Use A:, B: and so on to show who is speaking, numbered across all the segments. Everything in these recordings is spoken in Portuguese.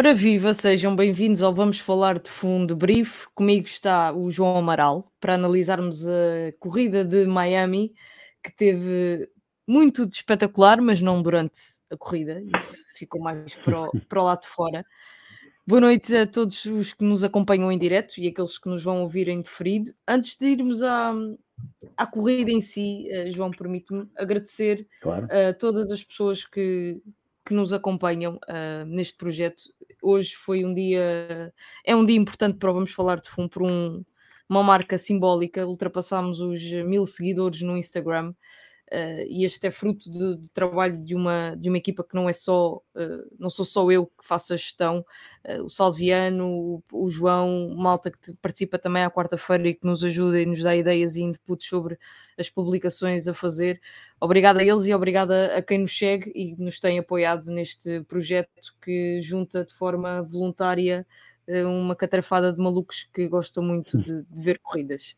A: Ora viva, sejam bem-vindos ao Vamos Falar de Fundo Brief. Comigo está o João Amaral para analisarmos a corrida de Miami, que teve muito de espetacular, mas não durante a corrida, isso ficou mais para o, para o lado de fora. Boa noite a todos os que nos acompanham em direto e aqueles que nos vão ouvir em deferido. Antes de irmos à, à corrida em si, eh, João, permite-me agradecer
B: Claro.
A: a todas as pessoas que, que nos acompanham uh, neste projeto. Hoje foi um dia, é um dia importante para o Vamos Falar de Fundo por um, uma marca simbólica. Ultrapassámos os mil seguidores no Instagram. Uh, e este é fruto de, de, trabalho de uma, de uma equipa que não é só, uh, não sou só eu que faço a gestão, uh, o Salviano, o, o João, Malta que participa também à quarta-feira e que nos ajuda e nos dá ideias e inputs sobre as publicações a fazer. Obrigada a eles e obrigada a quem nos segue e nos tem apoiado neste projeto que junta de forma voluntária uma catrafada de malucos que gostam muito de, de ver corridas.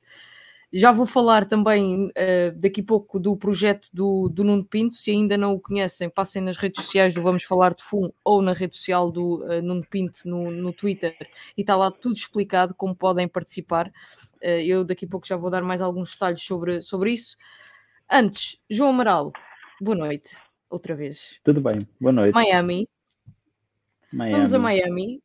A: Já vou falar também uh, daqui a pouco do projeto do, do Nuno Pinto. Se ainda não o conhecem, passem nas redes sociais do Vamos Falar de FUM ou na rede social do uh, Nuno Pinto no, no Twitter e está lá tudo explicado como podem participar. Uh, eu daqui a pouco já vou dar mais alguns detalhes sobre, sobre isso. Antes, João Amaral, boa noite, outra vez.
B: Tudo bem, boa noite.
A: Miami. Miami. Vamos a Miami,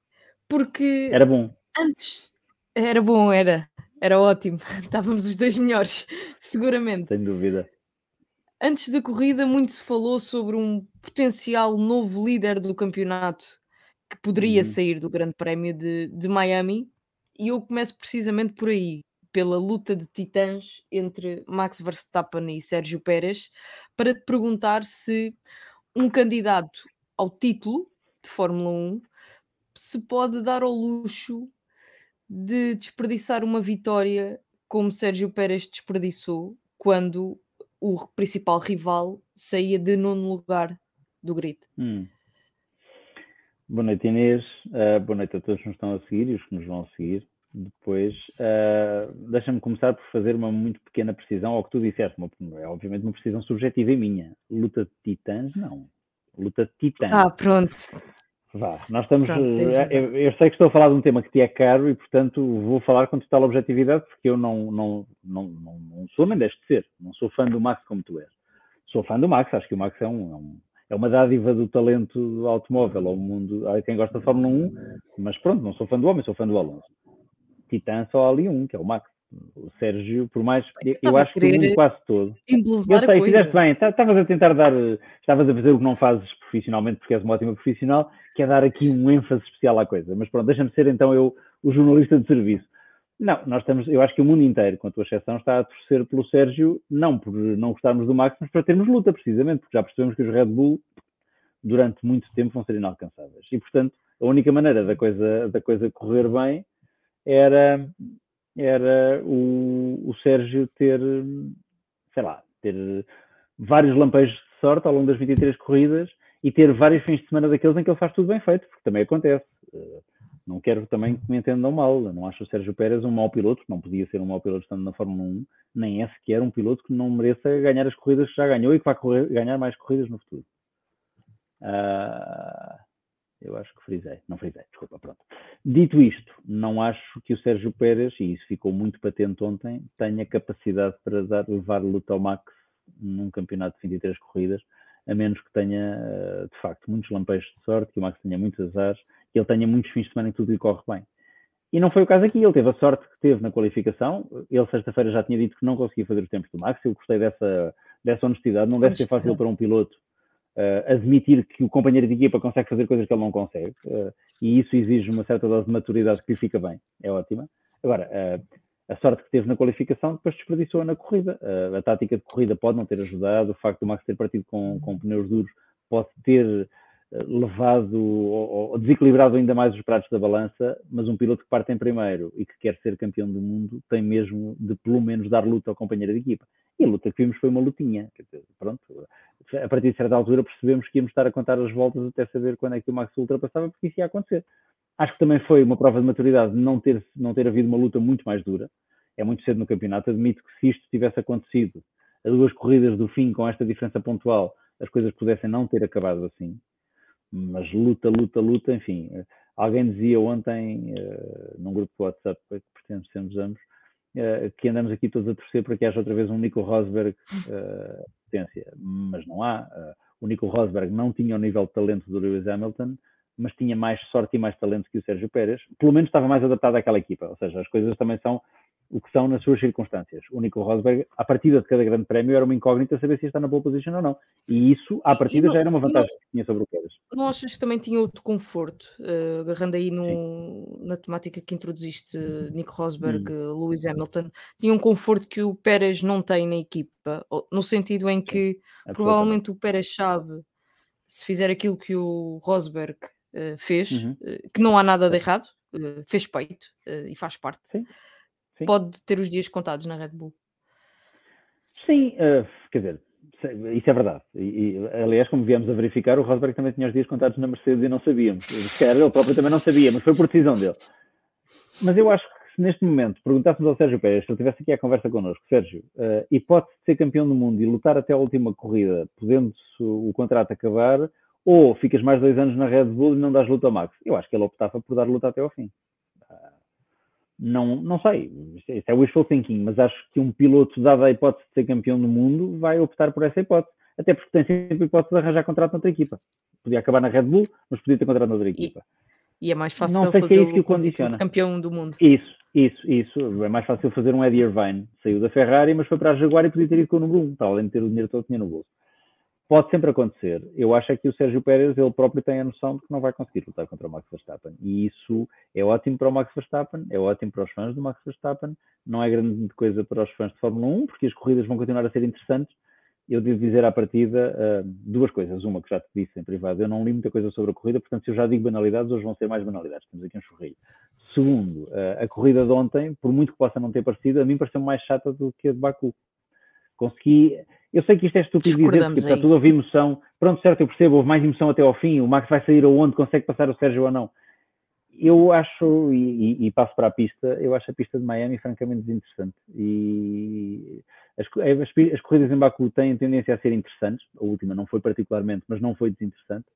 A: porque.
B: Era bom.
A: Antes. Era bom, era. Era ótimo, estávamos os dois melhores, seguramente.
B: Sem dúvida.
A: Antes da corrida, muito se falou sobre um potencial novo líder do campeonato que poderia uhum. sair do Grande Prémio de, de Miami, e eu começo precisamente por aí, pela luta de titãs entre Max Verstappen e Sérgio Pérez, para te perguntar se um candidato ao título de Fórmula 1 se pode dar ao luxo de desperdiçar uma vitória como Sérgio Pérez desperdiçou quando o principal rival saía de nono lugar do grid.
B: Hum. Boa noite, Inês. Uh, boa noite a todos que nos estão a seguir e os que nos vão a seguir. Depois, uh, deixa-me começar por fazer uma muito pequena precisão ao que tu disseste. Uma, é obviamente uma precisão subjetiva e minha. Luta de titãs, não. Luta de titãs.
A: Ah, pronto.
B: Vá, nós estamos. Pronto, eh, eu, eu, sei que estou a falar de um tema que te é caro e, portanto, vou falar com total objetividade, porque eu não, não, não, não, não sou, nem deixo de ser. Não sou fã do Max como tu és. Sou fã do Max, acho que o Max é, um, é, um, é uma dádiva do talento do automóvel ao mundo. Há quem gosta de Fórmula 1, mas pronto, não sou fã do homem, sou fã do Alonso. Titã só há ali um, que é o Max o Sérgio, por mais que eu acho que o mundo quase todo. Eu sei, fizeste bem, tá, estavas a tentar dar, estavas a fazer o que não fazes profissionalmente, porque és uma ótima profissional, que é dar aqui um ênfase especial à coisa. Mas pronto, deixa-me ser então eu o jornalista de serviço. Não, nós estamos, eu acho que o mundo inteiro, com a tua exceção, está a torcer pelo Sérgio, não por não gostarmos do Max, mas para termos luta, precisamente, porque já percebemos que os Red Bull, durante muito tempo, vão ser inalcançáveis. E, portanto, a única maneira da coisa, da coisa correr bem era era o, o Sérgio ter, sei lá, ter vários lampejos de sorte ao longo das 23 corridas e ter vários fins de semana daqueles em que ele faz tudo bem feito, porque também acontece. Eh, não quero também que me entendam mal, não acho o Sérgio Pérez um mau piloto, não podia ser um mau piloto estando na Fórmula 1, nem é sequer um piloto que não mereça ganhar as corridas que já ganhou e que vai correr, ganhar mais corridas no futuro. Uh, eu acho que frisei. Não frisei, desculpa, pronto. Dito isto, não acho que o Sérgio Pérez, e isso ficou muito patente ontem, tenha capacidade para dar, levar luta ao Max num campeonato de 23 corridas, a menos que tenha, eh, de facto, muitos lampejos de sorte, que o Max tenha muitos azares, que ele tenha muitos fins de semana em que tudo lhe corre bem. E não foi o caso aqui, ele teve a sorte que teve na qualificação. Ele, sexta-feira, já tinha dito que não conseguia fazer os tempos do Max. Eu gostei dessa, dessa honestidade. Não deve ser fácil para um piloto uh, admitir que o companheiro de equipa consegue fazer coisas que ele não consegue, uh, e isso exige uma certa dose de maturidade que lhe fica bem, é ótima. Agora, uh, a sorte que teve na qualificação depois desperdiçou na corrida. a tática de corrida pode não ter ajudado, o facto do Max ter partido com, com pneus duros pode ter levado ou, ou, desequilibrado ainda mais os pratos da balança, mas um piloto que parte em primeiro e que quer ser campeão do mundo tem mesmo de pelo menos dar luta ao companheiro de equipa. E a luta que vimos foi uma lutinha. Pronto, a partir de certa altura percebemos que íamos estar a contar as voltas até saber quando é que o Max ultrapassava, porque isso ia acontecer. Acho que também foi uma prova de maturidade não ter, não ter havido uma luta muito mais dura. É muito cedo no campeonato. Admito que se isto tivesse acontecido a duas corridas do fim com esta diferença pontual, as coisas pudessem não ter acabado assim. Mas luta, luta, luta, enfim. Alguém dizia ontem, num grupo de WhatsApp que pertencemos ambos, que andamos aqui todos a torcer para que haja outra vez um Nico Rosberg potência, mas não há. o Nico Rosberg não tinha o nível de talento do Lewis Hamilton, mas tinha mais sorte e mais talento que o Sérgio Pérez. Pelo menos estava mais adaptado àquela equipa. Ou seja, as coisas também são o que são nas suas circunstâncias. O Nico Rosberg, à partida de cada grande prémio, era uma incógnita saber se está na pole position ou não. E isso, à partida, não, já era uma vantagem não, que tinha sobre o Pérez.
A: Não achas que também tinha outro conforto, uh, agarrando aí no, na temática que introduziste, Nico Rosberg, hum. Lewis Hamilton, tinha um conforto que o Pérez não tem na equipa, no sentido em que Sim, provavelmente o Pérez sabe se fizer aquilo que o Rosberg uh, fez, uhum. uh, que não há nada de errado, fez peito e faz parte.
B: Sim
A: Sim. pode ter os dias contados na Red Bull.
B: Sim, uh, quer dizer, isso é verdade. E, e, aliás, como viemos a verificar, o Rosberg também tinha os dias contados na Mercedes e não sabíamos. Se calhar ele próprio também não sabia, mas foi por decisão dele. Mas eu acho que se neste momento perguntássemos ao Sérgio Pérez, se ele estivesse aqui a conversa connosco, Sérgio, uh, hipótese de ser campeão do mundo e lutar até a última corrida, podendo o contrato acabar, ou ficas mais dois anos na Red Bull e não dás luta ao Max? Eu acho que ele optava por dar luta até ao fim não, não sei, isto é wishful thinking, mas acho que um piloto, dada a hipótese de ser campeão do mundo, vai optar por essa hipótese. Até porque tem sempre a hipótese de arranjar contrato noutra equipa. Podia acabar na Red Bull, mas podia ter contrato noutra equipa.
A: E, e é mais fácil não sei fazer se é isso que o condiciona. campeão do mundo.
B: Isso, isso, isso. É mais fácil fazer um Eddie Irvine. Saiu da Ferrari, mas foi para a Jaguar e podia ter ido com o número 1, para além de ter o dinheiro todo que tinha no bolso pode sempre acontecer. Eu acho é que o Sérgio Pérez, ele próprio tem a noção de que não vai conseguir lutar contra o Max Verstappen. E isso é ótimo para o Max Verstappen, é ótimo para os fãs do Max Verstappen, não é grande coisa para os fãs de Fórmula 1, porque as corridas vão continuar a ser interessantes. Eu devo dizer à partida uh, duas coisas. Uma que já te disse em privado, eu não li muita coisa sobre a corrida, portanto, se eu já digo banalidades, hoje vão ser mais banalidades. Temos aqui um churrilho. Segundo, uh, a corrida de ontem, por muito que possa não ter parecido, a mim pareceu mais chata do que a de Baku. Consegui eu sei que isto é estúpido dizer, porque está tudo a ouvir emoção. Pronto, certo, eu percebo, houve mais emoção até ao fim. O Max vai sair aonde, consegue passar o Sérgio ou não. Eu acho, e, e, e, passo para a pista, eu acho a pista de Miami francamente desinteressante. E as, as, as corridas em Baku têm tendência a ser interessantes. A última não foi particularmente, mas não foi desinteressante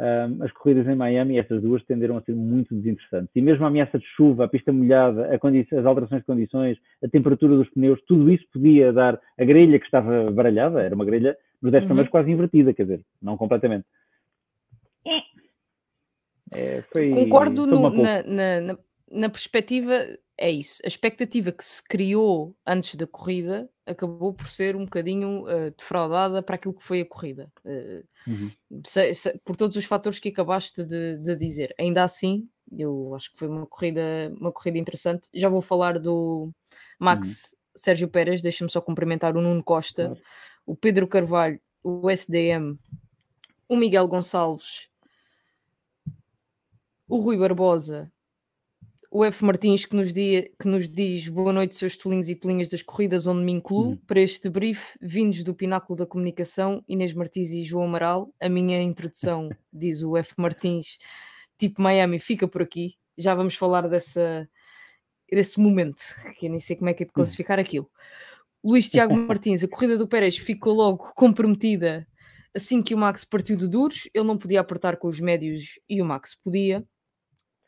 B: um, as corridas em Miami, estas duas, tenderam a ser muito desinteressantes. E mesmo a ameaça de chuva, a pista molhada, a as alterações de condições, a temperatura dos pneus, tudo isso podia dar a grelha que estava baralhada, era uma grelha nos 10 primeiros uhum. quase invertida, quer dizer, não completamente.
A: É, foi, Concordo no, na, na, na perspectiva é isso. A expectativa que se criou antes da corrida acabou por ser um bocadinho uh, defraudada para aquilo que foi a corrida. Uh, uhum. se, se, por todos os fatores que acabaste de, de, dizer. Ainda assim, eu acho que foi uma corrida, uma corrida interessante. Já vou falar do Max uhum. Sérgio Pérez, deixa-me só cumprimentar o Nuno Costa, uhum. o Pedro Carvalho, o SDM, o Miguel Gonçalves, o Rui Barbosa, o F. Martins que nos, dia, que nos diz boa noite, seus tolinhos e tolinhas das corridas onde me incluo, uhum. para este brief, vindos do pináculo da comunicação, Inês Martins e João Amaral. A minha introdução, diz o F. Martins, tipo Miami, fica por aqui. Já vamos falar dessa, desse momento, que eu nem sei como é que é de classificar uhum. aquilo. Luís Tiago Martins, a corrida do Pérez ficou logo comprometida assim que o Max partiu de duros, ele não podia apertar com os médios e o Max podia.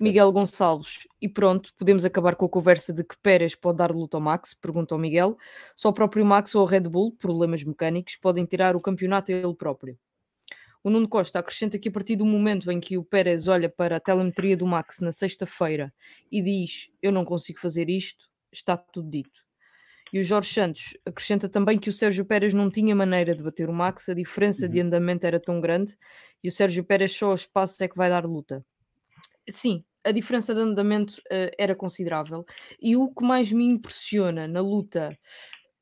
A: Miguel Gonçalves, e pronto, podemos acabar com a conversa de que Pérez pode dar luta ao Max, pergunta ao Miguel. Só o próprio Max ou a Red Bull, problemas mecânicos, podem tirar o campeonato a ele próprio. O Nuno Costa acrescenta que a partir do momento em que o Pérez olha para a telemetria do Max na sexta-feira e diz eu não consigo fazer isto, está tudo dito. E o Jorge Santos acrescenta também que o Sérgio Pérez não tinha maneira de bater o Max, a diferença uhum. de andamento era tão grande e o Sérgio Pérez só aos passos é que vai dar luta. Sim, a diferença de andamento uh, era considerável. E o que mais me impressiona na luta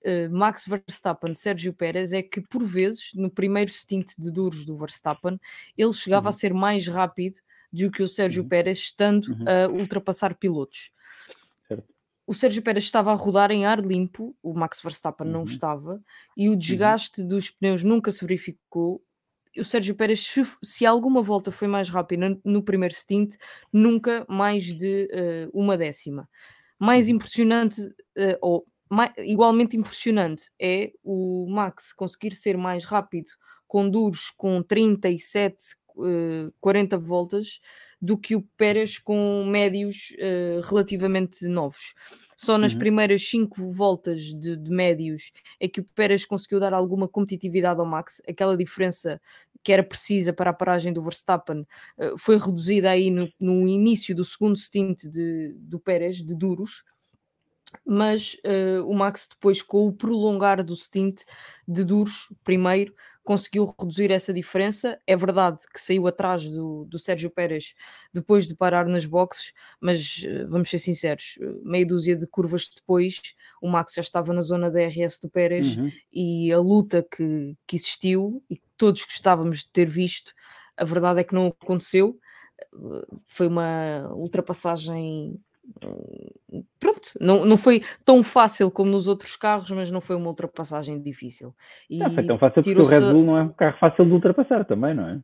A: uh, Max Verstappen, Sérgio Pérez, é que por vezes, no primeiro stint de duros do Verstappen, ele chegava uhum. a ser mais rápido do que o Sérgio uhum. Pérez, estando uhum. a ultrapassar pilotos. Certo. O Sérgio Pérez estava a rodar em ar limpo, o Max Verstappen não uhum. estava, e o uhum. desgaste dos pneus nunca se verificou o Sérgio Pérez, se, se, alguma volta foi mais rápida no, primeiro stint, nunca mais de uh, uma décima. Mais uhum. impressionante, uh, ou mais, igualmente impressionante, é o Max conseguir ser mais rápido com duros com 37, uh, 40 voltas do que o Pérez com médios uh, relativamente novos. Só nas uhum. primeiras cinco voltas de, de, médios é que o Pérez conseguiu dar alguma competitividade ao Max, aquela diferença que era precisa para a paragem do Verstappen uh, foi reduzida aí no, no, início do segundo stint de, do Pérez, de duros, mas uh, o Max depois com o prolongar do stint de duros primeiro conseguiu reduzir essa diferença. É verdade que saiu atrás do, do Sérgio Pérez depois de parar nas boxes, mas uh, vamos ser sinceros, meia dúzia de curvas depois, o Max já estava na zona da RS do Pérez uhum. e a luta que, que existiu e que todos gostávamos de ter visto, a verdade é que não aconteceu. Foi uma ultrapassagem pronto, não, não foi tão fácil como nos outros carros, mas não foi uma ultrapassagem difícil.
B: E não foi tão fácil porque o Red Bull não é um carro fácil de ultrapassar também, não é?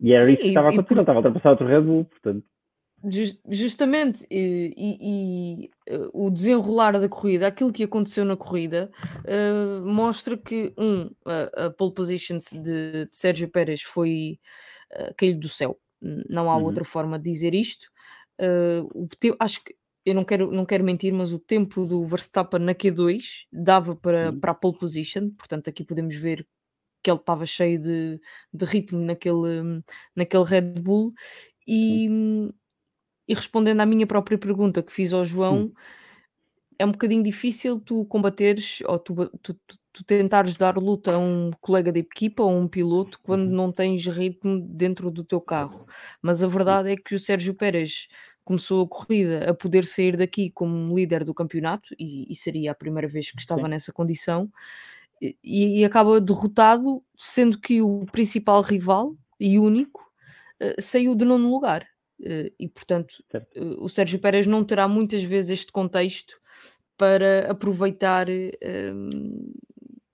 B: E era Sim, isso que estava a acontecer, estava a ultrapassar outro Red Bull, portanto.
A: Just, justamente, e, e, e uh, o desenrolar da corrida, aquilo que aconteceu na corrida, uh, mostra que, um, a, a pole position de, de Sérgio Pérez foi uh, cair do céu. Não há uhum. outra forma de dizer isto. Uh, o te- acho que eu não quero, não quero mentir, mas o tempo do Verstappen na Q2 dava para, para a pole position, portanto, aqui podemos ver que ele estava cheio de, de ritmo naquele, naquele Red Bull. E, e respondendo à minha própria pergunta que fiz ao João, é um bocadinho difícil tu combateres ou tu, tu, tu, tu tentares dar luta a um colega de equipa ou um piloto quando uhum. não tens ritmo dentro do teu carro. Mas a verdade é que o Sérgio Pérez começou a corrida a poder sair daqui como líder do campeonato e, e seria a primeira vez que estava Sim. nessa condição e, e, acaba derrotado, sendo que o principal rival e único uh, saiu de nono lugar. Uh, e portanto, uh, o Sérgio Pérez não terá muitas vezes este contexto para aproveitar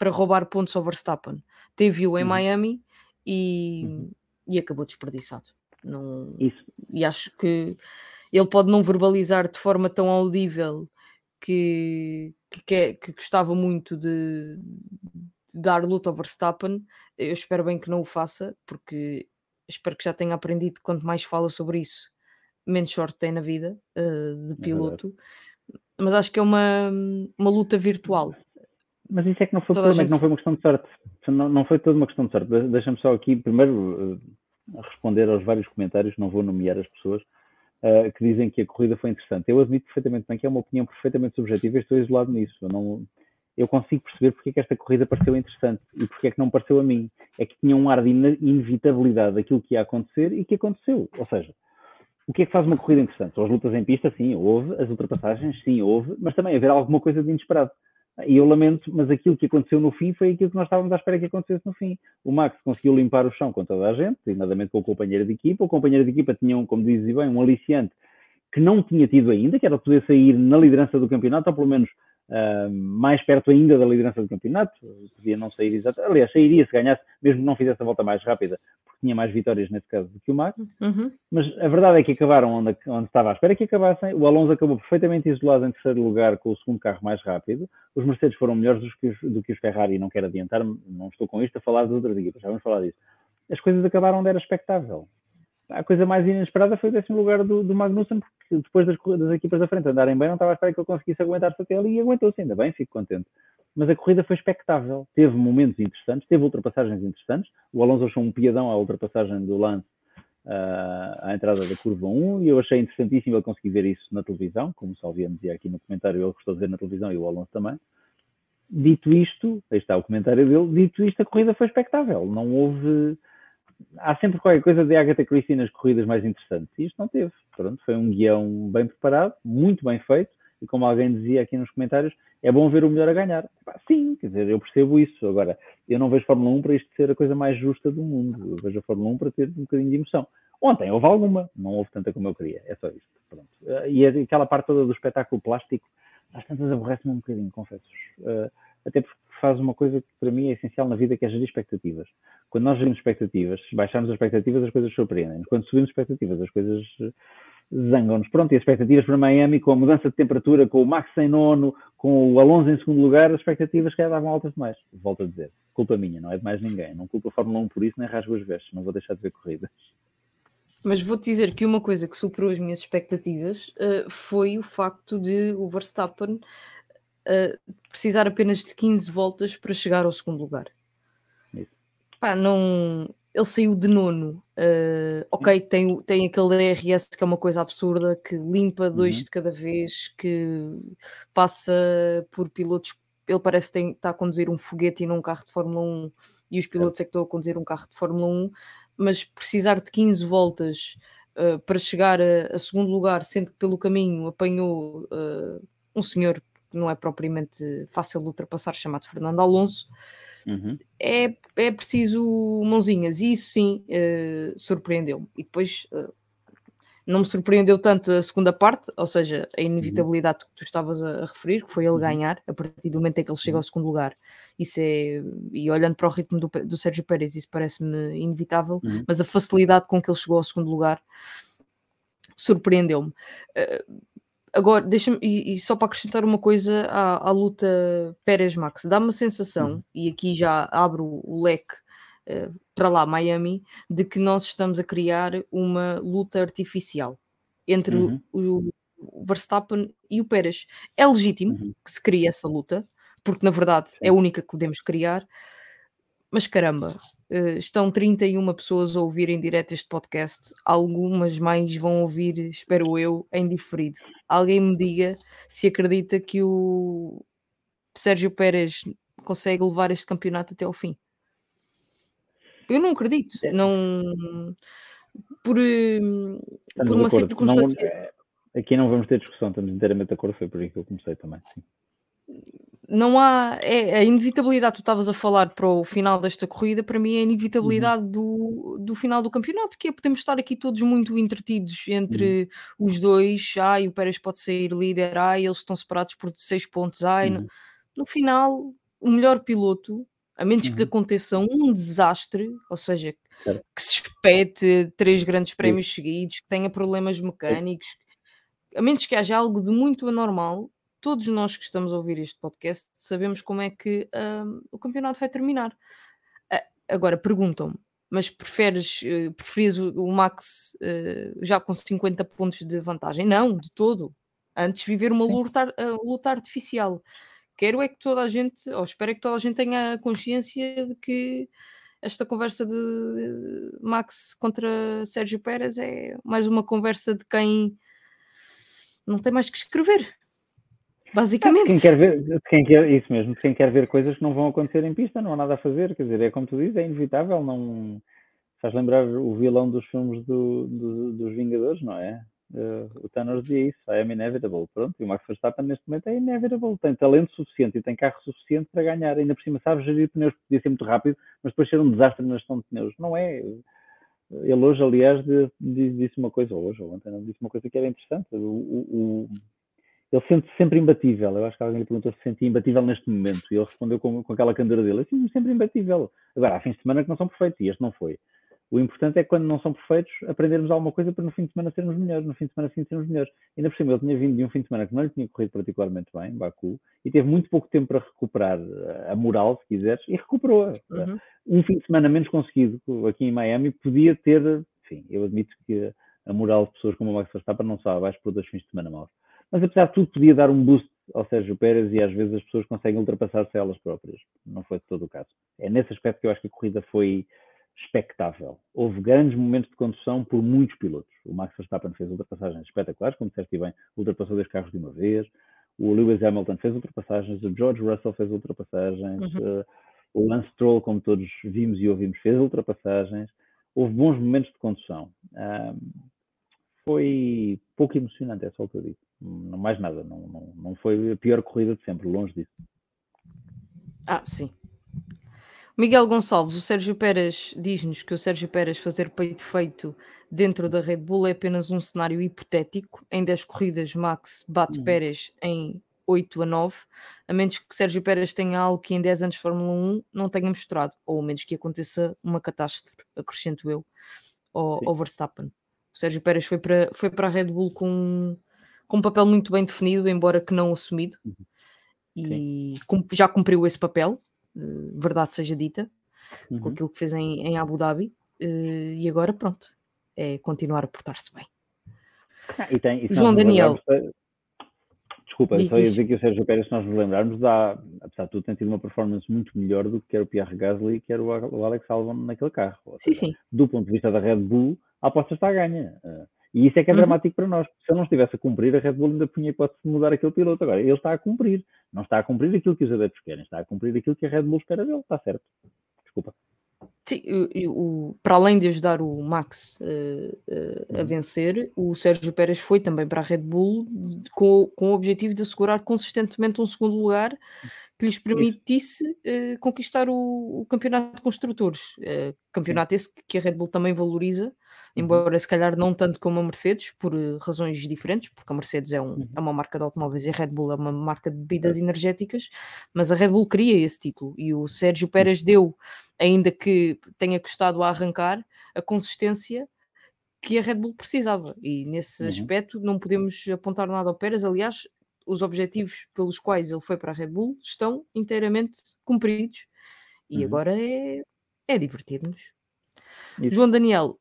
A: para roubar pontos ao Verstappen. Teve-o em uhum. Miami e, uhum. e acabou desperdiçado. Não, Isso. E acho que ele pode não verbalizar de forma tão audível que, que, que, que gostava muito de, de, dar luta ao Verstappen. Eu espero bem que não o faça, porque espero que já tenha aprendido quanto mais fala sobre isso, menos sorte tem na vida uh, de é piloto. É mas acho que é uma, uma luta virtual.
B: Mas isso é que não foi, problema, gente... não foi uma questão de sorte. Não, não foi toda uma questão de sorte. Deixa-me só aqui primeiro uh, responder aos vários comentários, não vou nomear as pessoas, uh, que dizem que a corrida foi interessante. Eu admito perfeitamente bem que é uma opinião perfeitamente subjetiva e estou isolado nisso. Eu, não, eu consigo perceber porque é que esta corrida pareceu interessante e porque é que não pareceu a mim. É que tinha um ar de inevitabilidade daquilo que ia acontecer e que aconteceu. Ou seja, o que é que faz uma corrida interessante? São as lutas em pista, sim, houve, as ultrapassagens, sim, houve, mas também haver alguma coisa de inesperado. E eu lamento, mas aquilo que aconteceu no fim foi aquilo que nós estávamos à espera que acontecesse no fim. O Max conseguiu limpar o chão com toda a gente, designadamente com o companheiro de equipa. O companheiro de equipa tinha, um, como dizia bem, um aliciante que não tinha tido ainda, que era poder sair na liderança do campeonato, ou pelo menos uh, mais perto ainda da liderança do campeonato. Podia não sair exatamente. Aliás, sairia se ganhasse, mesmo que não fizesse a volta mais rápida, tinha mais vitórias nesse caso do que o Max, uhum. mas a verdade é que acabaram onde, onde estava à espera que acabassem. O Alonso acabou perfeitamente isolado em terceiro lugar com o segundo carro mais rápido. Os Mercedes foram melhores do que os, do que os Ferrari, não quero adiantar, não estou com isto a falar das outras equipas, já vamos falar disso. As coisas acabaram onde era expectável. A coisa mais inesperada foi o décimo lugar do, do Magnussen, porque depois das, das equipas da frente andarem bem, não estava à espera que ele conseguisse aguentar-se até ali e aguentou-se, ainda bem, fico contente mas a corrida foi espectável. Teve momentos interessantes, teve ultrapassagens interessantes. O Alonso achou um piadão à ultrapassagem do Lance uh, à entrada da curva 1 e eu achei interessantíssimo ele conseguir ver isso na televisão, como o Salviano aqui no comentário, ele gostou de ver na televisão e o Alonso também. Dito isto, aí está o comentário dele, dito isto, a corrida foi espectável. Não houve. Há sempre qualquer coisa de Agatha Christie nas corridas mais interessantes. E isto não teve. Pronto, foi um guião bem preparado, muito bem feito e como alguém dizia aqui nos comentários, é bom ver o melhor a ganhar. Sim, quer dizer, eu percebo isso. Agora, eu não vejo Fórmula 1 para isto ser a coisa mais justa do mundo. Eu vejo a Fórmula 1 para ter um bocadinho de emoção. Ontem houve alguma, não houve tanta como eu queria. É só isto. Pronto. E aquela parte toda do espetáculo plástico, às tantas aborrece-me um bocadinho, confesso. Uh, até porque faz uma coisa que para mim é essencial na vida, que é gerir expectativas. Quando nós gerimos expectativas, se baixarmos as expectativas, as coisas surpreendem. Quando subimos expectativas, as coisas zangam-nos. Pronto, e as expectativas para Miami, com a mudança de temperatura, com o Max em nono, com o Alonso em segundo lugar, as expectativas que davam altas demais. Volto a dizer, culpa minha, não é de mais ninguém. Não culpa a Fórmula 1 por isso, nem rasgo as vestes, não vou deixar de ver corridas.
A: Mas vou-te dizer que uma coisa que superou as minhas expectativas uh, foi o facto de o Verstappen uh, precisar apenas de 15 voltas para chegar ao segundo lugar. Pá, não, ele saiu de nono. Uh, ok, tem, tem aquele DRS que é uma coisa absurda, que limpa dois uhum. de cada vez, que passa por pilotos. Ele parece que tem, está a conduzir um foguete e não um carro de Fórmula 1, e os pilotos é, é que estão a conduzir um carro de Fórmula 1, mas precisar de 15 voltas uh, para chegar a, a, segundo lugar, sendo que pelo caminho apanhou uh, um senhor que não é propriamente fácil de ultrapassar, chamado Fernando Alonso. Uhum. É, é preciso mãozinhas, e isso sim uh, surpreendeu-me. E depois uh, não me surpreendeu tanto a segunda parte, ou seja, a inevitabilidade uhum. que tu estavas a, referir, que foi ele uhum. ganhar a partir do momento em que ele chega ao uhum. segundo lugar. Isso é, e olhando para o ritmo do, do Sérgio Pérez, isso parece-me inevitável, uhum. mas a facilidade com que ele chegou ao segundo lugar surpreendeu-me. Uh, Agora, deixa-me, e, e, só para acrescentar uma coisa à, à luta Pérez-Max, dá-me a sensação, uhum. e aqui já abro o leque uh, para lá, Miami, de que nós estamos a criar uma luta artificial entre uhum. o, o, Verstappen e o Pérez. É legítimo uhum. que se crie essa luta, porque na verdade é a única que podemos criar, mas caramba, uh, estão 31 pessoas a ouvir em direto este podcast, algumas mais vão ouvir, espero eu, em diferido. Alguém me diga se acredita que o Sérgio Pérez consegue levar este campeonato até ao fim. Eu não acredito, é. não por, por uma circunstância. Não,
B: é, aqui não vamos ter discussão, estamos inteiramente de acordo, foi por aí que eu comecei também. Sim
A: não há é, a inevitabilidade tu estavas a falar para o final desta corrida para mim é a inevitabilidade uhum. do, do final do campeonato que é podemos estar aqui todos muito entretidos entre uhum. os dois ai o Pérez pode sair líder ai eles estão separados por seis pontos ai uhum. no, no, final o melhor piloto a menos que lhe uhum. aconteça um desastre ou seja que se espete três grandes prémios seguidos que tenha problemas mecânicos a menos que haja algo de muito anormal todos nós que estamos a ouvir este podcast sabemos como é que um, o campeonato vai terminar. Uh, agora, perguntam-me, mas preferes, uh, o, o Max uh, já com 50 pontos de vantagem? Não, de todo. Antes viver uma luta, luta artificial. Quero é que toda a gente, ou espero é que toda a gente tenha consciência de que esta conversa de Max contra Sérgio Pérez é mais uma conversa de quem não tem mais que escrever. Basicamente.
B: Quem quer ver, quem quer, isso mesmo, quem quer ver coisas que não vão acontecer em pista, não há nada a fazer, quer dizer, é como tu dizes, é inevitável, não faz lembrar o vilão dos filmes do, do, dos Vingadores, não é? Uh, o Thanos dizia isso, I am inevitable, pronto, e o Max Verstappen neste momento é inevitable, tem talento suficiente e tem carro suficiente para ganhar, ainda por cima sabe gerir pneus, podia ser muito rápido, mas depois ser um desastre na gestão de pneus, não é? Ele hoje, aliás, disse uma coisa, hoje ou ontem, disse uma coisa que era interessante, o, o ele sente-se sempre imbatível. Eu acho que alguém lhe perguntou se sentia imbatível neste momento e ele respondeu com, com aquela candura dele: Eu sinto-me sempre imbatível. Agora, há fins de semana que não são perfeitos e este não foi. O importante é que quando não são perfeitos, aprendermos alguma coisa para no fim de semana sermos melhores, no fim de semana sim sermos melhores. Ainda por cima, ele tinha vindo de um fim de semana que não lhe tinha corrido particularmente bem, Baku, e teve muito pouco tempo para recuperar a moral, se quiseres, e recuperou. Uhum. Um fim de semana menos conseguido aqui em Miami podia ter, enfim, eu admito que a moral de pessoas como o Max Verstappen não está abaixo por dois fins de semana maus mas apesar de tudo podia dar um boost ao Sérgio Pérez e às vezes as pessoas conseguem ultrapassar-se elas próprias. Não foi de todo o caso. É nesse aspecto que eu acho que a corrida foi espectável. Houve grandes momentos de condução por muitos pilotos. O Max Verstappen fez ultrapassagens espetaculares, como disseste bem, ultrapassou dois carros de uma vez. O Lewis Hamilton fez ultrapassagens, o George Russell fez ultrapassagens, uhum. uh, o Lance Stroll, como todos vimos e ouvimos, fez ultrapassagens. Houve bons momentos de condução. Foi pouco emocionante, é só o que eu digo. Não mais nada, não, não, não foi a pior corrida de sempre, longe disso.
A: Ah, sim. Miguel Gonçalves, o Sérgio Pérez diz-nos que o Sérgio Pérez fazer peito feito dentro da Red Bull é apenas um cenário hipotético. Em 10 corridas, Max bate uhum. Pérez em 8 a 9, a menos que Sérgio Pérez tenha algo que em 10 anos de Fórmula 1 não tenha mostrado, ou a menos que aconteça uma catástrofe, acrescento eu, ao, ao Verstappen. O Sérgio Pérez foi para, foi para a Red Bull com, com um papel muito bem definido, embora que não assumido, uhum. e já cumpriu esse papel, uh, verdade seja dita, uhum. com aquilo que fez em, em Abu Dhabi, uh, e agora pronto, é continuar a portar-se bem.
B: Ah, e tem, e João Daniel. Desculpa, diz, só ia dizer que o Sérgio Pérez, se nós nos lembrarmos, dá, apesar de tudo, tem tido uma performance muito melhor do que era o Pierre Gasly e que era o Alex Albon naquele carro.
A: Sim, sim.
B: Do ponto de vista da Red Bull, a aposta está a ganha. E isso é que é uhum. dramático para nós. Se ele não estivesse a cumprir, a Red Bull ainda punha hipótese de mudar aquele piloto. Agora, ele está a cumprir. Não está a cumprir aquilo que os adeptos querem, está a cumprir aquilo que a Red Bull espera dele. Está certo. Desculpa.
A: Sim, o, o, para além de ajudar o Max uh, uh, a uhum. vencer, o Sérgio Pérez foi também para a Red Bull com, com o objetivo de assegurar consistentemente um segundo lugar que lhes permitisse uh, conquistar o, o, campeonato de construtores. Campeonato esse que a Red Bull também valoriza, uhum. embora se calhar não tanto como a Mercedes, por razões diferentes, porque a Mercedes é, um, uhum. é, uma marca de automóveis e a Red Bull é uma marca de bebidas energéticas, mas a Red Bull queria esse título e o Sérgio Pérez deu, ainda que tenha custado a arrancar, a consistência que a Red Bull precisava. E nesse uhum. aspecto não podemos apontar nada ao Pérez. Aliás, os objetivos pelos quais ele foi para a Red Bull estão inteiramente cumpridos e uhum. agora é, é divertir-nos. João Daniel,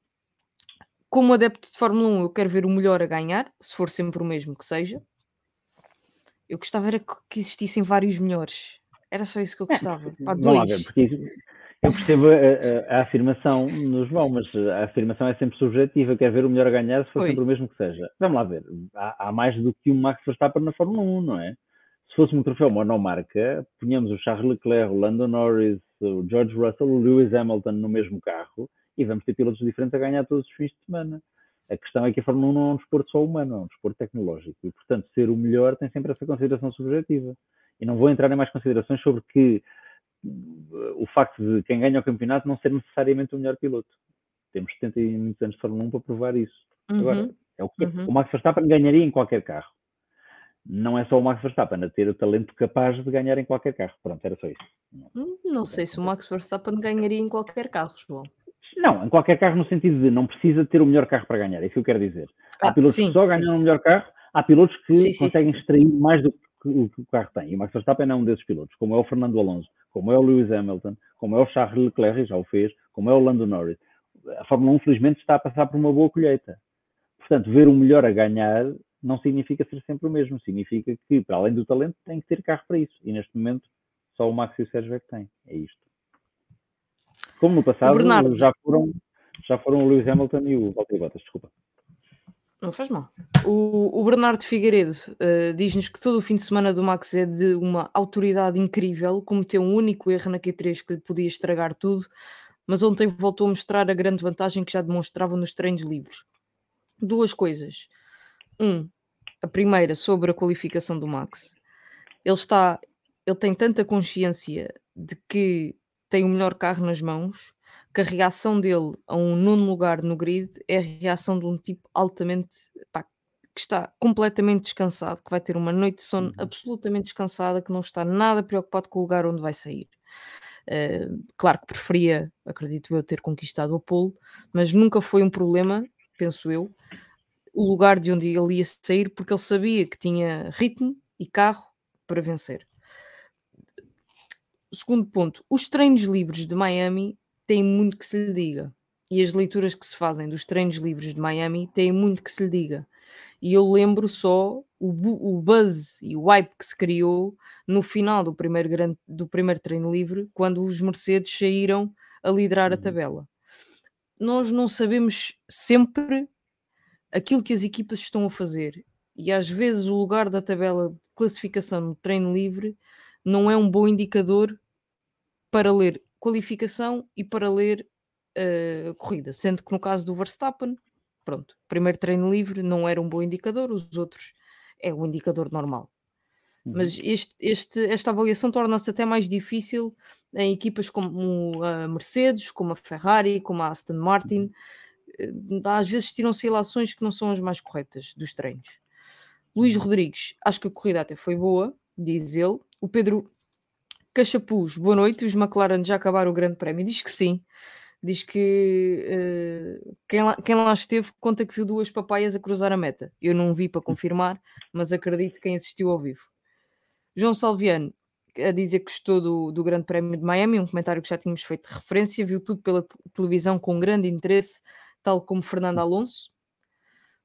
A: como adepto de Fórmula 1, eu quero ver o melhor a ganhar, se for sempre o mesmo que seja. Eu gostava era que existissem vários melhores. Era só isso que eu é, gostava. É, Pá, dois. Ver,
B: porque eu percebo a, a, a, afirmação no João, mas a afirmação é sempre subjetiva. Quer ver o melhor a ganhar se for sempre o mesmo que seja. Vamos lá ver. Há, há, mais do que um Max Verstappen na Fórmula 1, não é? Se fosse um troféu monomarca, punhamos o Charles Leclerc, o Lando Norris, o George Russell, o Lewis Hamilton no mesmo carro e vamos ter pilotos diferentes a ganhar todos os fins de semana. A questão é que a Fórmula 1 não é um desporto só humano, é um desporto tecnológico. E, portanto, ser o melhor tem sempre essa consideração subjetiva. E não vou entrar em mais considerações sobre que o facto de quem ganha o campeonato não ser necessariamente o melhor piloto. Temos 70 e muitos anos de Fórmula 1 para provar isso. Uhum. Agora, é o, que uhum. o Max Verstappen ganharia em qualquer carro. Não é só o Max Verstappen a ter o talento capaz de ganhar em qualquer carro. Pronto, era só isso.
A: Não, hum, não sei se o Max Verstappen ganharia em qualquer carro, João.
B: Não, em qualquer carro no sentido de não precisa ter o melhor carro para ganhar, é isso que eu quero dizer. Há ah, pilotos sim, que só ganham o melhor carro, há pilotos que sim, conseguem sim, extrair mais do que o que o carro tem. E o Max Verstappen é um desses pilotos, como é o Fernando Alonso, como é o Lewis Hamilton, como é o Charles Leclerc, já o fez, como é o Lando Norris. A Fórmula 1, felizmente, está a passar por uma boa colheita. Portanto, ver o melhor a ganhar não significa ser sempre o mesmo. Significa que, para além do talento, tem que ter carro para isso. E neste momento, só o Max e o Sérgio é que têm. É isto. Como no passado, já foram, já foram o Lewis Hamilton e o Valtteri Bottas, desculpa.
A: Não faz mal. O, o Bernardo Figueiredo uh, diz-nos que todo o fim de semana do Max é de uma autoridade incrível, cometeu um único erro na Q3 que lhe podia estragar tudo, mas ontem voltou a mostrar a grande vantagem que já demonstrava nos treinos livres. Duas coisas. Um, a primeira sobre a qualificação do Max. Ele está, ele tem tanta consciência de que tem o melhor carro nas mãos que a reação dele a um nono lugar no grid é a reação de um tipo altamente pá, que está completamente descansado, que vai ter uma noite de sono uhum. absolutamente descansada, que não está nada preocupado com o lugar onde vai sair. Uh, claro que preferia, acredito eu, ter conquistado o pole, mas nunca foi um problema, penso eu, o lugar de onde ele ia sair, porque ele sabia que tinha ritmo e carro para vencer. Segundo ponto, os treinos livres de Miami tem muito que se lhe diga. E as leituras que se fazem dos treinos livres de Miami têm muito que se lhe diga. E eu lembro só o, o buzz e o hype que se criou no final do primeiro, grande, do primeiro treino livre, quando os Mercedes saíram a liderar a uhum. tabela. Nós não sabemos sempre aquilo que as equipas estão a fazer. E às vezes o lugar da tabela de classificação no treino livre não é um bom indicador para ler qualificação e para ler uh, corrida, sendo que no caso do Verstappen, pronto, primeiro treino livre não era um bom indicador, os outros é um indicador normal. Uhum. Mas este, este, esta avaliação torna-se até mais difícil em equipas como a Mercedes, como a Ferrari, como a Aston Martin. Uhum. Às vezes tiram-se ilações que não são as mais corretas dos treinos. Luís uhum. Rodrigues, acho que a corrida até foi boa, diz ele. O Pedro Cachapuz, boa noite. Os McLaren já acabaram o Grande Prémio? Diz que sim. diz que uh, quem, lá, quem lá esteve conta que viu duas papaias a cruzar a meta. Eu não vi para confirmar, mas acredito que quem assistiu ao vivo. João Salviano a dizer que gostou do, do Grande Prémio de Miami, um comentário que já tínhamos feito referência, viu tudo pela televisão com grande interesse, tal como Fernando Alonso.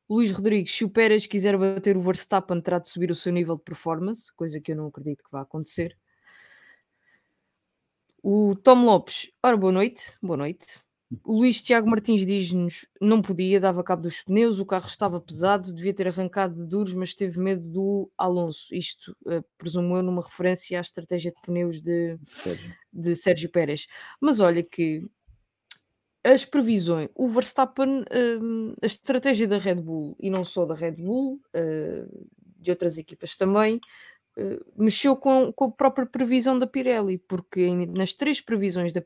A: Luís Rodrigues, se o Pérez quiser bater o Verstappen, terá de subir o seu nível de performance, coisa que eu não acredito que vá acontecer. O Tom Lopes, ora, boa noite, boa noite. O Luís Tiago Martins diz-nos: não podia, dava cabo dos pneus, o carro estava pesado, devia ter arrancado de duros, mas teve medo do Alonso. Isto, uh, presumo eu, numa referência à estratégia de pneus de, de Sérgio Pérez. Mas olha que as previsões, o Verstappen, uh, a estratégia da Red Bull, e não só da Red Bull, uh, de outras equipas também, mexeu com, com, a própria previsão da Pirelli, porque nas três previsões da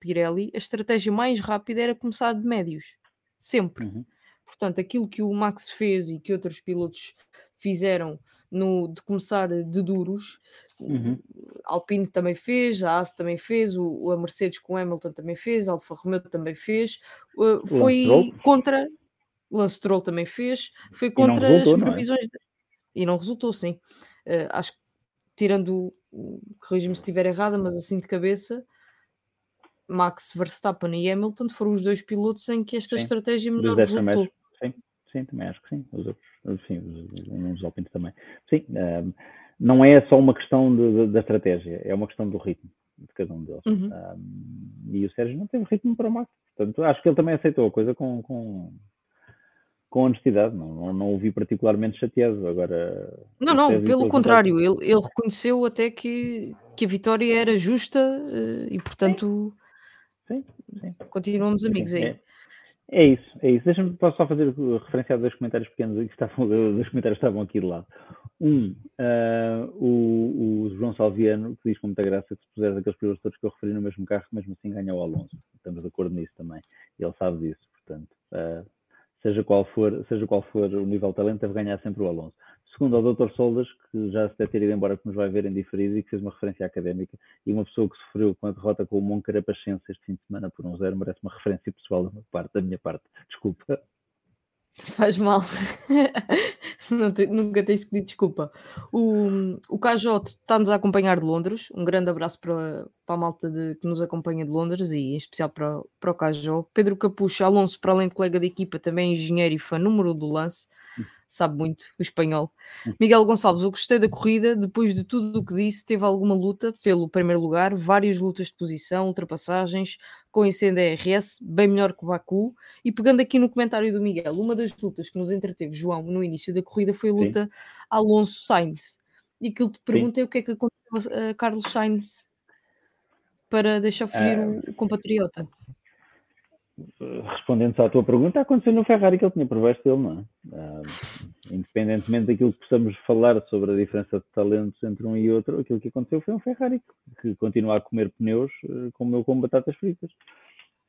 A: Pirelli a estratégia mais rápida era começar de médios, sempre. Uhum. Portanto, aquilo que o Max fez e que outros pilotos fizeram no, de começar de duros, uhum. Alpine também fez, a AS também fez, o, a Mercedes com o Hamilton também fez, a Alfa Romeo também fez, uh, foi contra, Lance Stroll também fez, foi contra resultou, as é? previsões. É? E não resultou, sim. Uh, acho que, tirando, corrija-me se estiver errada, mas assim de cabeça, Max Verstappen e Hamilton foram os dois pilotos em que esta sim. estratégia melhor resultou.
B: Sim, sim, também acho que sim. Os outros, sim, os, os Alpines também. Sim, uh, não é só uma questão de, de, da estratégia, é uma questão do ritmo de cada um deles. Uhum. e o Sérgio não teve ritmo para o Max. Portanto, acho que ele também aceitou a coisa com, com com honestidade, não, não, não o vi particularmente chateado. Agora,
A: não, não, pelo contrário, ele, ele reconheceu até que, que a vitória era justa eh, e, portanto, sim. Sim, sim. continuamos amigos aí.
B: É, é isso, é isso. Deixa-me posso só fazer referência a dois comentários pequenos que estavam, dois comentários estavam aqui de lado. Um, uh, o, o, João Salviano, que diz com muita graça que se puser aqueles pilotos todos que eu referi no mesmo carro, mesmo assim ganha o Alonso. Estamos de acordo nisso também. Ele sabe disso, portanto. Uh, seja qual for, seja qual for o nível de talento, deve ganhar sempre o Alonso. Segundo ao Dr. Soldas, que já se deve ter ido embora, que nos vai ver em diferido e que fez uma referência académica, e uma pessoa que sofreu com a derrota com o Moncarapachense este fim de semana por um zero, merece uma referência pessoal da parte. Da minha parte. Desculpa.
A: Faz mal. nunca tens que pedir desculpa. O, o KJ está-nos a acompanhar de Londres. Um grande abraço para, para a malta de, que nos acompanha de Londres e em especial para, para o KJ. Pedro Capucho Alonso, para além de colega de equipa, também engenheiro e fã número do lance sabe muito o espanhol. Hum. Miguel Gonçalves, eu gostei da corrida, depois de tudo o que disse, teve alguma luta pelo primeiro lugar, várias lutas de posição, ultrapassagens, com incêndio DRS, bem melhor que o Baku. E pegando aqui no comentário do Miguel, uma das lutas que nos entreteve, João, no início da corrida foi a luta Alonso-Sainz. E aquilo que te perguntei é o que é que aconteceu a Carlos Sainz para deixar fugir o, o compatriota
B: respondendo à tua pergunta, aconteceu no Ferrari que ele tinha por dele, não é? Uh, independentemente daquilo que possamos falar sobre a diferença de talentos entre um e outro, aquilo que aconteceu foi um Ferrari que, continua a comer pneus uh, como eu como batatas fritas.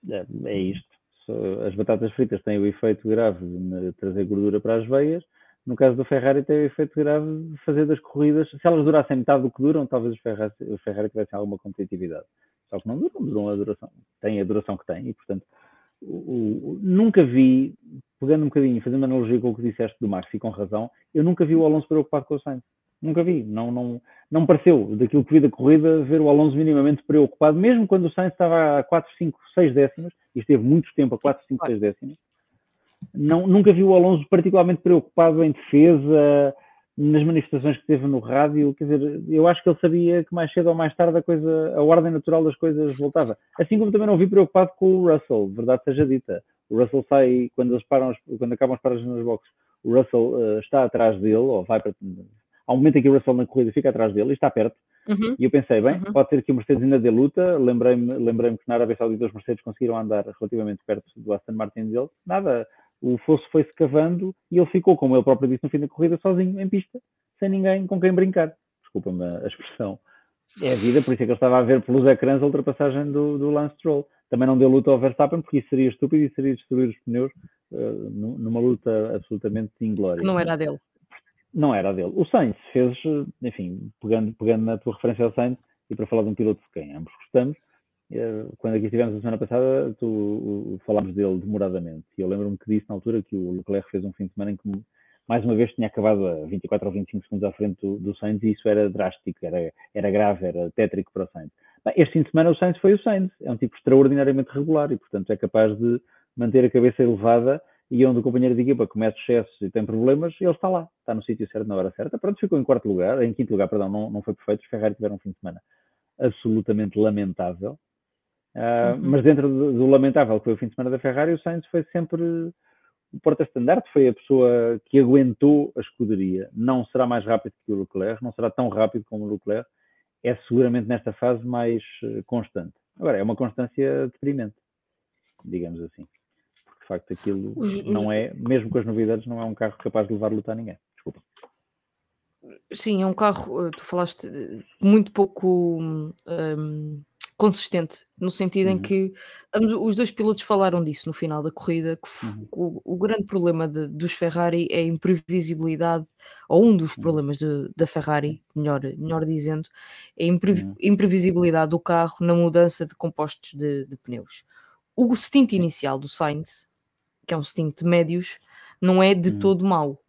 B: É, é isto. As batatas fritas têm o efeito grave de trazer gordura para as veias. No caso do Ferrari, tem o efeito grave de fazer das corridas. Se elas durassem metade do que duram, talvez o Ferrari, o Ferrari tivesse alguma competitividade. Só que não duram, duram a duração. Tem a duração que tem e, portanto, nunca vi, pegando um bocadinho, fazendo analogia com o que disseste do Max e com razão, eu nunca vi o Alonso preocupado com o Sainz. Nunca vi. Não, não, não pareceu, daquilo que vi da corrida, ver o Alonso minimamente preocupado, mesmo quando o Sainz estava a 4, 5, 6 décimas, e esteve muito tempo a 4, 5, 6 décimas. Não, nunca vi o Alonso particularmente preocupado em defesa, nas manifestações que teve no rádio, quer dizer, eu acho que ele sabia que mais cedo ou mais tarde a coisa, a ordem natural das coisas voltava. Assim como também não vi preocupado com o Russell, verdade seja dita. O Russell sai, quando eles param, quando acabam as paradas nas boxes, o Russell uh, está atrás dele, ou vai para. Há um momento em que o Russell na corrida fica atrás dele e está perto. Uhum. E eu pensei, bem, uhum. pode ser que o Mercedes ainda dê luta. Lembrei-me lembrei que na Arábia Saudita os Mercedes conseguiram andar relativamente perto do Aston Martin dele. Nada, o fosso foi-se cavando e ele ficou, como ele próprio disse no fim da corrida, sozinho em pista, sem ninguém com quem brincar. Desculpa-me a expressão. É a vida, por isso é que ele estava a ver pelos ecrãs a ultrapassagem do, do Lance Stroll. Também não deu luta ao Verstappen, porque isso seria estúpido e seria destruir os pneus uh, numa luta absolutamente inglória.
A: Não era a dele.
B: Não era a dele. O Sainz fez, enfim, pegando, pegando na tua referência ao Sainz, e para falar de um piloto de quem ambos gostamos, eh, quando aqui estivemos a semana passada, tu falámos dele demoradamente. E eu lembro-me que disse na altura que o Leclerc fez um fim de semana em que, mais uma vez, tinha acabado a 24 ou 25 segundos à frente do, do Sainz e isso era drástico, era, era grave, era tétrico para o Sainz. Bem, este fim de semana o Sainz foi o Sainz. É um tipo extraordinariamente regular e, portanto, é capaz de manter a cabeça elevada e onde o companheiro de equipa comete excessos e tem problemas, ele está lá, está no sítio certo na hora certa. Pronto, ficou em quarto lugar, em quinto lugar, perdão, não, não foi perfeito. Os Ferrari tiveram um fim de semana absolutamente lamentável. Uh, uhum. Mas dentro do, do, lamentável que foi o fim de semana da Ferrari, o Sainz foi sempre o porta-estandarte, foi a pessoa que aguentou a escuderia. Não será mais rápido que o Leclerc, não será tão rápido como o Leclerc, é seguramente nesta fase mais eh, constante. Agora, é uma constância deprimente, digamos assim. Porque de facto aquilo não é, mesmo com as novidades, não é um carro capaz de levar luta a ninguém. Desculpa.
A: Sim, é um carro, eh, tu falaste muito pouco. Um consistente, no sentido uhum. em que os dois pilotos falaram disso no final da corrida, que uhum. o, o, grande problema de, dos Ferrari é a imprevisibilidade, ou um dos uhum. problemas de, da Ferrari, melhor, melhor dizendo, é a impre, uhum. imprevisibilidade do carro na mudança de compostos de, de pneus. O stint inicial do Sainz, que é um stint de médios, não é de uhum. todo mau.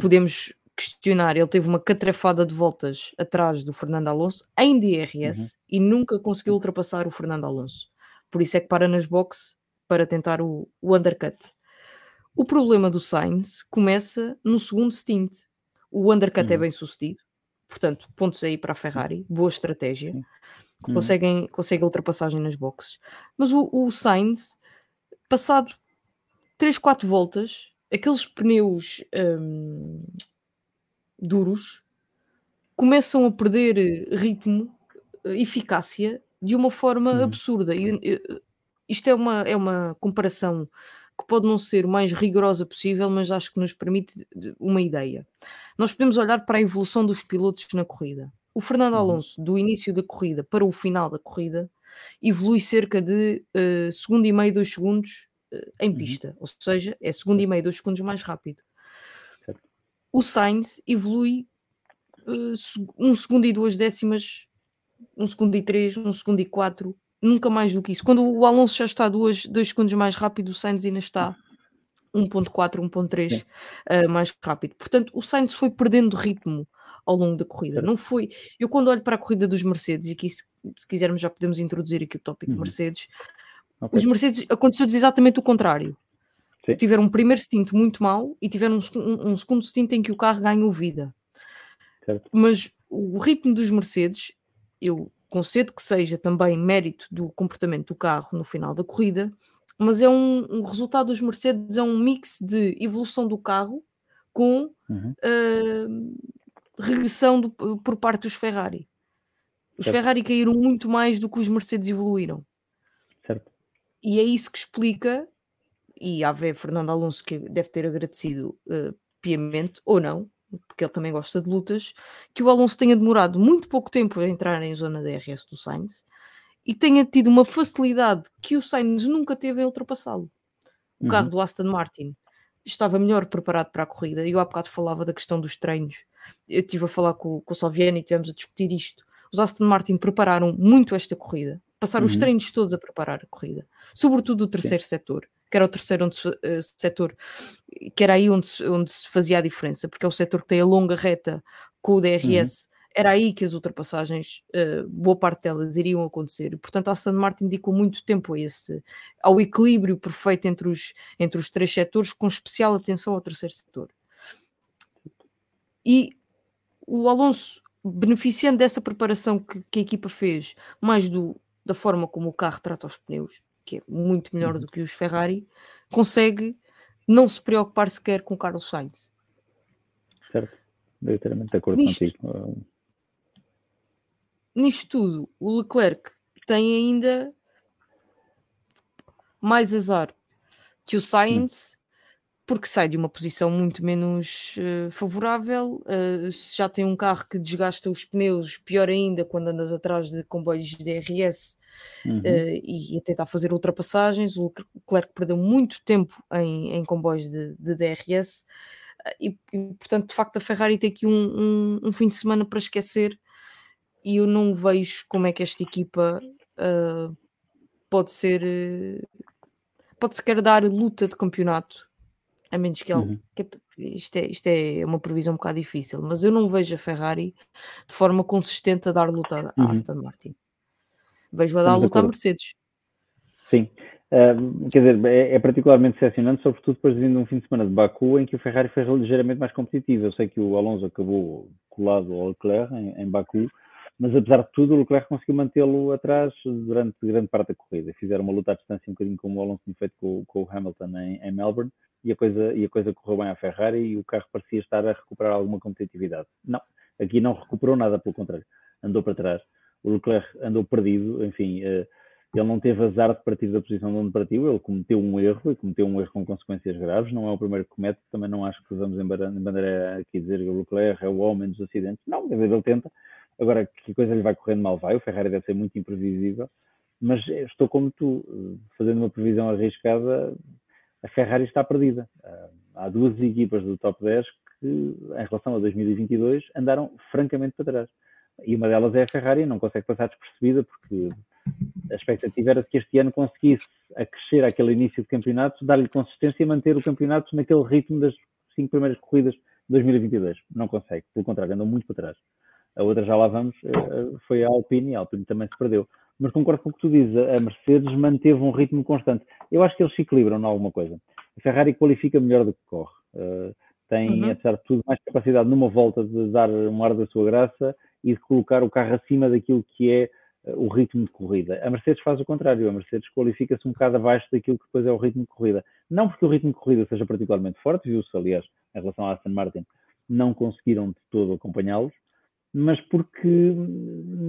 A: Podemos questionar, ele teve uma catrafada de voltas atrás do Fernando Alonso em DRS uhum. e nunca conseguiu ultrapassar o Fernando Alonso. Por isso é que para nas boxes para tentar o, o undercut. O problema do Sainz começa no segundo stint. O undercut é uhum. é bem sucedido, portanto, pontos aí para a Ferrari, boa estratégia. Uhum. Conseguem, conseguem ultrapassagem nas boxes. Mas o, o Sainz, passado 3, 4 voltas, aqueles pneus hum, duros começam a perder ritmo, eh, eficácia de uma forma uhum. absurda. E, isto é uma, é uma comparação que pode não ser o mais rigorosa possível, mas acho que nos permite uma ideia. Nós podemos olhar para a evolução dos pilotos na corrida. O Fernando uhum. Alonso, do início da corrida para o final da corrida, evolui cerca de uh, segundo e meio, dois segundos uh, em uhum. pista. Uhum. Ou seja, é segundo e meio, dois segundos mais rápido o Sainz evolui uh, um segundo e duas décimas, um segundo e três, um segundo e quatro, nunca mais do que isso. Quando o Alonso já está duas, dois segundos mais rápido, o Sainz ainda está 1.4, 1.3 uh, mais rápido. Portanto, o Sainz foi perdendo ritmo ao longo da corrida. Não foi. Eu quando olho para a corrida dos Mercedes, e aqui se, se quisermos já podemos introduzir aqui o tópico uhum. Mercedes, okay. os Mercedes aconteceu exatamente o contrário. Sim. Tiveram um primeiro stint muito mau e tiveram um, um, um, segundo stint em que o carro ganhou vida. Certo. Mas o ritmo dos Mercedes, eu concedo que seja também mérito do comportamento do carro no final da corrida, mas é um, um resultado dos Mercedes, é um mix de evolução do carro com uhum. uh, regressão do, por parte dos Ferrari. Os certo. Ferrari caíram muito mais do que os Mercedes evoluíram. Certo. E é isso que explica e há ver Fernando Alonso que deve ter agradecido uh, piamente, ou não, porque ele também gosta de lutas, que o Alonso tenha demorado muito pouco tempo a entrar em zona DRS do Sainz e tenha tido uma facilidade que o Sainz nunca teve em ultrapassá-lo. O uhum. carro do Aston Martin estava melhor preparado para a corrida. Eu há bocado falava da questão dos treinos. Eu estive a falar com, com o Salviani e tivemos a discutir isto. Os Aston Martin prepararam muito esta corrida. Passaram uhum. os treinos todos a preparar a corrida. Sobretudo o terceiro Sim. setor que era o terceiro onde se, uh, setor, que era aí onde se, onde se fazia a diferença, porque é o setor que tem a longa reta com o DRS. Uhum. Era aí que as ultrapassagens, uh, boa parte delas, iriam acontecer. Portanto, a Aston Martin dedicou muito tempo a esse, ao equilíbrio perfeito entre os, entre os três setores, com especial atenção ao terceiro setor. E o Alonso, beneficiando dessa preparação que, que a equipa fez, mais do, da forma como o carro trata os pneus, que é muito melhor uhum. do que os Ferrari, consegue não se preocupar sequer com o Carlos Sainz.
B: Certo, inteiramente de acordo nisto, contigo.
A: Nisto tudo, o Leclerc tem ainda mais azar que o Sainz, porque sai de uma posição muito menos uh, favorável. Uh, já tem um carro que desgasta os pneus, pior ainda quando andas atrás de comboios de DRS uhum. uh, e a tentar fazer ultrapassagens. O Leclerc perdeu muito tempo em, em comboios de, de DRS. Uh, eh, e, e, portanto, de facto, a Ferrari tem aqui um, um, um, fim de semana para esquecer. E eu não vejo como é que esta equipa uh, pode ser. pode se quer dar luta de campeonato, a menos que ele. Uhum. Que, isto, é, isto é uma previsão um bocado difícil, mas eu não vejo a Ferrari de forma consistente a dar luta à uhum. Aston Martin. Vejo a dar luta à Mercedes.
B: Sim, Uh, quer dizer, é, é, particularmente decepcionante, sobretudo depois de um fim de semana de Baku em que o Ferrari foi ligeiramente mais competitivo. Eu sei que o Alonso acabou colado ao Leclerc em, em Baku, mas apesar de tudo, o Leclerc conseguiu mantê-lo atrás durante grande parte da corrida. Fizeram uma luta à distância um bocadinho como o Alonso tinha feito com, com o Hamilton em, em, Melbourne e a, coisa, e a coisa correu bem à Ferrari e o carro parecia estar a recuperar alguma competitividade. Não, aqui não recuperou nada, pelo contrário, andou para trás. O Leclerc andou perdido, enfim. Uh, ele não teve azar de partir da posição de onde partiu, ele cometeu um erro e cometeu um erro com consequências graves. Não é o primeiro que comete, também não acho que usamos em bandeira aqui dizer que o Leclerc é o homem dos acidentes. Não, quer dizer, ele tenta. Agora, que coisa lhe vai correndo mal vai, o Ferrari deve ser muito imprevisível, mas estou como tu, fazendo uma previsão arriscada, a Ferrari está perdida. Ah, há duas equipas do top 10 que, em relação a 2022, andaram francamente para trás. E uma delas é a Ferrari, não consegue passar despercebida porque a expectativa era que este ano conseguisse acrescer aquele início de campeonato, dar-lhe consistência e manter o campeonato naquele ritmo das cinco primeiras corridas de 2022. Não consegue, pelo contrário, andou muito para trás. A outra, já lá vamos, eh, foi a Alpine e a Alpine também se perdeu. Mas concordo com o que tu dizes, a Mercedes manteve um ritmo constante. Eu acho que eles se equilibram em alguma coisa. A Ferrari qualifica melhor do que corre. Eh, tem, uhum. apesar de tudo, mais capacidade numa volta de dar um ar da sua graça e de colocar o carro acima daquilo que é o ritmo de corrida. A Mercedes faz o contrário, a Mercedes qualifica-se um bocado abaixo daquilo que depois é o ritmo de corrida. Não porque o ritmo de corrida seja particularmente forte, viu-se, aliás, em relação à Aston Martin, não conseguiram de todo acompanhá-los, mas porque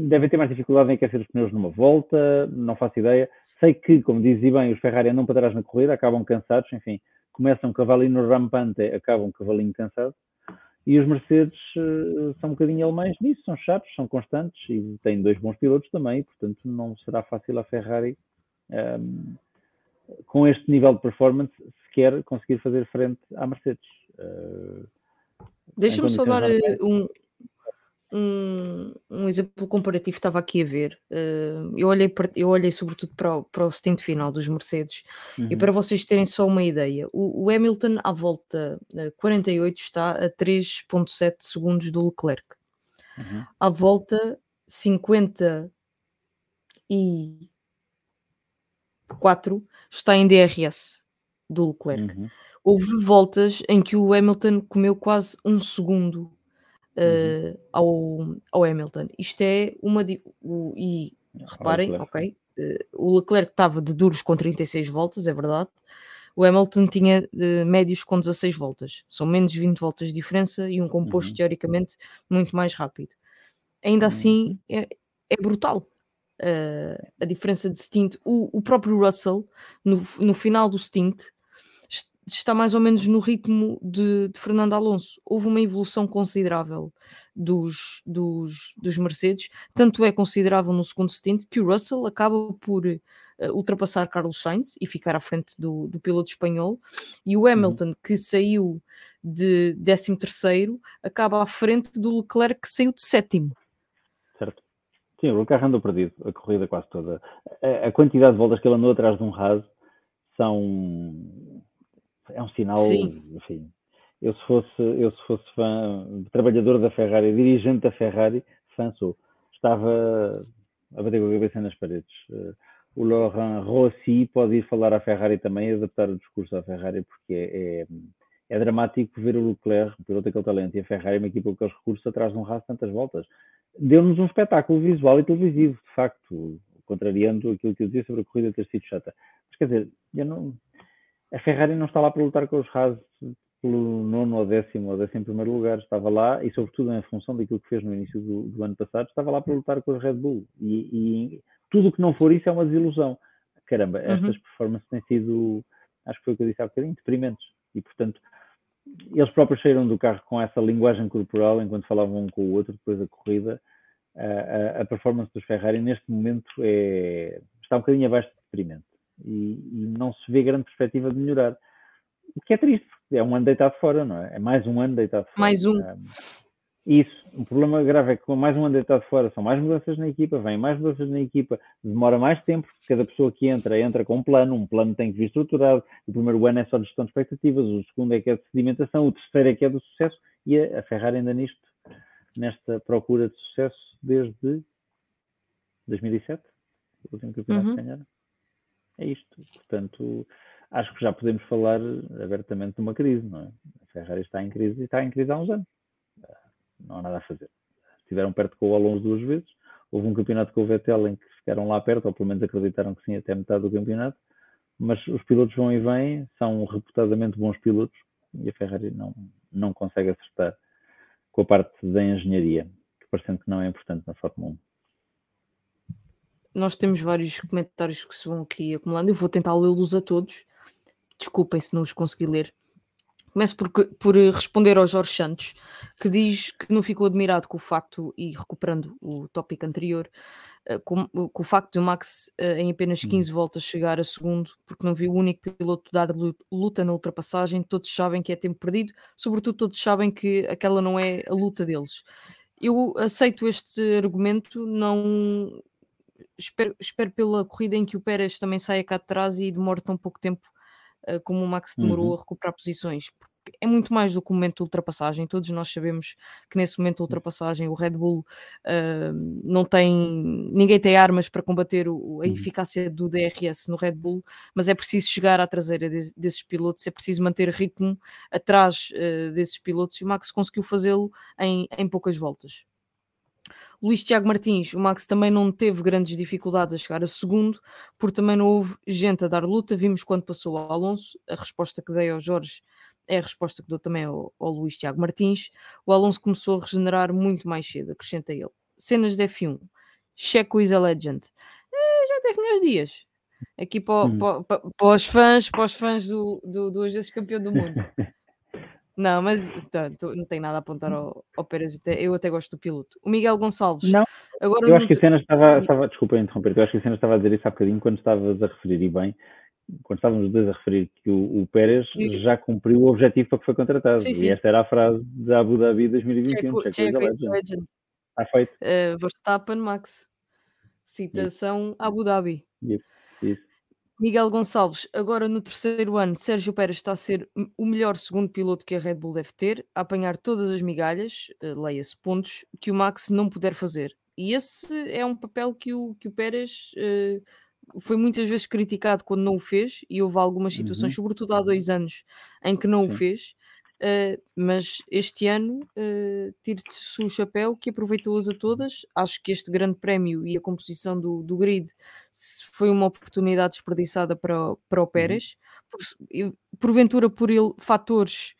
B: devem ter mais dificuldade em aquecer os pneus numa volta, não faço ideia. Sei que, como dizia bem, os Ferrari andam para trás na corrida, acabam cansados, enfim, começam cavalinho rampante, acabam cavalinho cansado. E os Mercedes uh, são um bocadinho alemães nisso, são chatos, são constantes e têm dois bons pilotos também, portanto não será fácil a Ferrari, um, ehm, com este nível de performance, sequer conseguir fazer frente à Mercedes. Uh,
A: Deixa-me só dar um, um, um exemplo comparativo estava aqui a ver. Uh, eu, olhei, eu olhei sobretudo para o, para o stint final dos Mercedes uhum. e para vocês terem só uma ideia, o, o Hamilton à volta uh, 48 está a 3,7 segundos do Leclerc. Uhum. À volta 54 está em DRS do Leclerc. Uhum. Houve voltas em que o Hamilton comeu quase um segundo uh, ao, ao Hamilton. Isto é uma. O, e reparem, ok, uh, o Leclerc estava de duros com 36 voltas, é verdade. O Hamilton tinha uh, médios com 16 voltas. São menos de 20 voltas de diferença e um composto uhum. teoricamente muito mais rápido. Ainda assim, uhum. é, é brutal. Uh, a diferença de stint. O, o próprio Russell, no, no final do stint, está mais ou menos no ritmo de, de Fernando Alonso. Houve uma evolução considerável dos, dos, dos, Mercedes, tanto é considerável no segundo stint que o Russell acaba por uh, ultrapassar Carlos Sainz e ficar à frente do, do piloto espanhol, e o uhum. Hamilton, uhum. que saiu de 13 terceiro, acaba à frente do Leclerc, que saiu de sétimo.
B: Certo. Sim, o carro andou perdido a corrida quase toda. A, a quantidade de voltas que ele andou atrás de um Haas são é um sinal, Sim. enfim. Eu se fosse, eu se fosse fã, trabalhador da Ferrari, dirigente da Ferrari, fã sou. Estava a bater com a cabeça nas paredes. Eh, o Laurent Rossi pode ir falar à Ferrari também e adaptar o discurso à Ferrari, porque é, é, é dramático ver o Leclerc, o piloto daquele talento, e a Ferrari, uma equipa com aqueles recursos, atrás de um raço tantas voltas. Deu-nos um espetáculo visual e televisivo, de facto, contrariando aquilo que eu dizia sobre a corrida ter sido chata. Mas quer dizer, eu não, a Ferrari não está lá para lutar com os Haas pelo nono ou décimo ou décimo primeiro lugar, estava lá e sobretudo em função daquilo que fez no início do, do ano passado, estava lá para lutar com os Red Bull e, e tudo o que não for isso é uma desilusão. Caramba, uhum. estas performances têm sido, acho que foi o que eu disse há bocadinho, deprimentes e portanto eles próprios saíram do carro com essa linguagem corporal enquanto falavam um com o outro depois da corrida. A, a, a performance dos Ferrari neste momento é, está um bocadinho abaixo de deprimente e, e, não se vê grande perspectiva de melhorar. O que é triste, é um ano deitado fora, não é? É mais um ano deitado fora.
A: Mais um.
B: Isso, o problema grave é que com mais um ano deitado fora, são mais mudanças na equipa, vêm mais mudanças na equipa, demora mais tempo, cada pessoa que entra, entra com um plano, um plano tem que vir estruturado, o primeiro ano é só de gestão de expectativas, o segundo é que é de sedimentação, o terceiro é que é do sucesso, e a, a Ferrari ainda nisto, nesta procura de sucesso desde 2007, o último campeonato uhum. que ganharam. É isto, portanto, acho que já podemos falar abertamente de uma crise, não é? A Ferrari está em crise e está em crise há uns anos não há nada a fazer. Estiveram perto com o Alonso duas vezes. Houve um campeonato com o Vettel em que ficaram lá perto, ou pelo menos acreditaram que sim, até metade do campeonato. Mas os pilotos vão e vêm, são reputadamente bons pilotos e a Ferrari não, não consegue acertar com a parte da engenharia, que parecendo que não é importante na Fórmula 1.
A: Nós temos vários comentários que se vão aqui acumulando. Eu vou tentar lê-los a todos. Desculpem se não os consegui ler. Começo por, por eh, responder ao Jorge Santos, que diz que não ficou admirado com o facto, e recuperando o tópico anterior, eh, com, com, o facto de o Max eh, em apenas 15 hum. voltas chegar a segundo, porque não viu o único piloto dar luta na ultrapassagem. Todos sabem que é tempo perdido, sobretudo todos sabem que aquela não é a luta deles. Eu aceito este argumento, não espero, espero pela corrida em que o Pérez também saia cá de trás e demore tão pouco tempo uh, como o Max demorou uhum. a recuperar posições, porque é muito mais do que o momento de ultrapassagem. Todos nós sabemos que nesse momento de ultrapassagem o Red Bull uh, não tem, ninguém tem armas para combater o, a uhum. eficácia do DRS no Red Bull, mas é preciso chegar à traseira de, desses pilotos, é preciso manter ritmo atrás uh, desses pilotos e o Max conseguiu fazê-lo em, em poucas voltas. Luís Tiago Martins, o Max também não teve grandes dificuldades a chegar a segundo, porque também não houve gente a dar luta. Vimos quando passou ao Alonso, a resposta que dei ao Jorge é a resposta que dou também ao, ao Luís Tiago Martins. O Alonso começou a regenerar muito mais cedo, acrescenta ele. Cenas de F1, Checo is a legend. É, já teve melhores dias. Aqui para, hum. para, para, para, os fãs, para os fãs do, do duas vezes campeão do mundo. Não, mas tanto, não tem nada a apontar ao, ao Pérez. Eu até gosto do piloto. O Miguel Gonçalves.
B: Não, agora eu acho que a cena estava, estava. Desculpa interromper, eu acho que a cena estava a dizer isso há bocadinho quando estavas a referir, e bem, quando estávamos os dois a referir que o, o Pérez sim. já cumpriu o objetivo para que foi contratado. Sim, sim. E esta era a frase da Abu Dhabi 2021. Checo, Checo Legend. Legend. Está feito.
A: Uh, Verstappen, Max. Citação isso. Abu Dhabi.
B: Isso, isso.
A: Miguel Gonçalves, agora no terceiro ano, Sérgio Pérez está a ser o melhor segundo piloto que a Red Bull deve ter, a apanhar todas as migalhas, uh, leia-se pontos, que o Max não puder fazer. E esse é um papel que o, que o Pérez uh, foi muitas vezes criticado quando não o fez, e houve algumas situações, uhum. sobretudo há dois anos, em que não o fez, Uh, mas este ano uh, tiro-se o chapéu que aproveitou-as a todas. Acho que este grande prémio e a composição do, do grid foi uma oportunidade desperdiçada para, para o uhum. Pérez, por, porventura por ele, fatores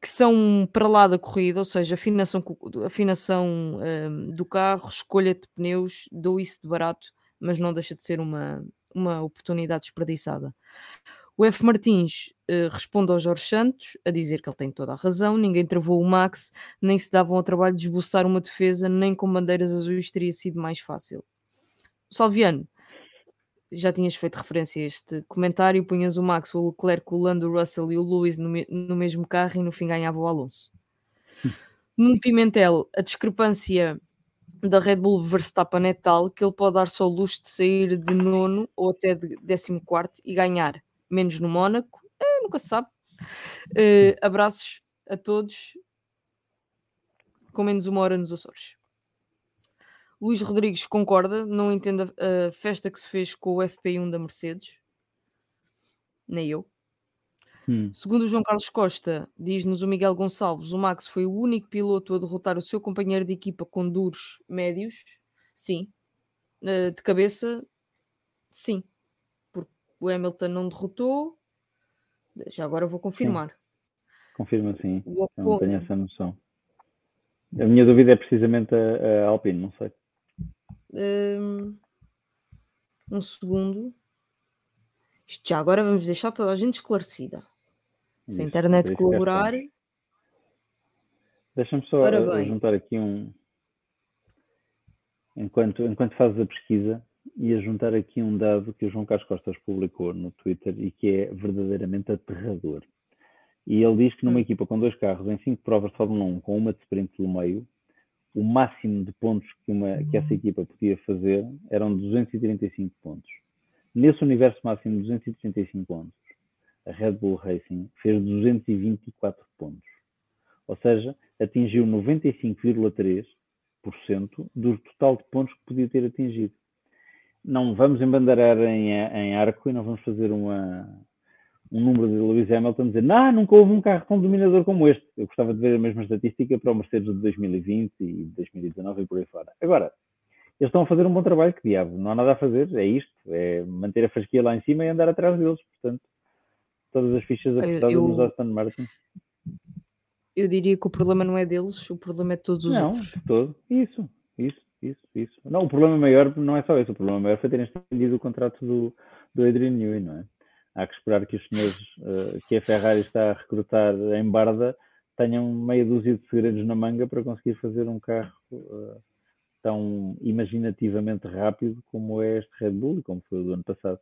A: que são para lá da corrida, ou seja, afinação, afinação um, do carro, escolha de pneus, dou isso de barato, mas não deixa de ser uma, uma oportunidade desperdiçada. O F. Martins uh, responde ao Jorge Santos a dizer que ele tem toda a razão, ninguém travou o Max, nem se davam ao trabalho de esboçar uma defesa, nem com bandeiras azuis teria sido mais fácil. Salviano, já tinhas feito referência a este comentário, punhas o Max, o Leclerc, o Lando, o Russell e o Lewis no, me no mesmo carro e no fim ganhava o Alonso. Nuno Pimentel, a discrepância da Red Bull Verstappen é tal que ele pode dar só o luxo de sair de nono ou até de décimo quarto e ganhar menos no Mónaco, é, nunca se sabe. Uh, abraços a todos, com menos uma hora nos Açores. Luís Rodrigues concorda, não entende a, a festa que se fez com o FP1 da Mercedes, nem eu. Hum. Segundo o João Carlos Costa, diz-nos o Miguel Gonçalves, o Max foi o único piloto a derrotar o seu companheiro de equipa com duros médios. Sim. Uh, de cabeça, sim o Hamilton não derrotou. Já agora vou confirmar. Sim.
B: Confirma sim. Eu não tenho essa noção. A minha dúvida é precisamente a, a Alpine, não sei.
A: Um, um segundo. Isto já agora vamos deixar toda a gente esclarecida. Se a internet colaborar.
B: Deixa-me só a, a juntar aqui um. Enquanto, enquanto fazes a pesquisa, e a juntar aqui um dado que o João Carlos Costas publicou no Twitter e que é verdadeiramente aterrador. E ele diz que numa hum. equipa com dois carros em cinco provas de Fórmula 1, com uma de sprint pelo meio, o máximo de pontos que, uma, que essa equipa podia fazer eram 235 pontos. Nesse universo máximo de 235 pontos, a Red Bull Racing fez 224 pontos. Ou seja, atingiu 95,3% do total de pontos que podia ter atingido. Não vamos embandeirar em, em arco e não vamos fazer uma, um número de Lewis Hamilton dizer não, nunca houve um carro tão dominador como este. Eu gostava de ver a mesma estatística para o Mercedes de 2020 e 2019 e por aí fora. Agora, eles estão a fazer um bom trabalho, que diabo, não há nada a fazer, é isto, é manter a fasquia lá em cima e andar atrás deles, portanto, todas as fichas apostadas eu, nos Aston Martin.
A: Eu diria que o problema não é deles, o problema é de todos os
B: não,
A: outros.
B: Não, todo, isso, isso, isso, isso. Não, o problema maior não é só esse, o problema maior foi terem estendido o contrato do, do Adrian Newey, não é? há que esperar que os senhores uh, que a Ferrari está a recrutar em Barda tenham meia dúzia de segredos na manga para conseguir fazer um carro uh, tão imaginativamente rápido como é este Red Bull e como foi o do ano passado.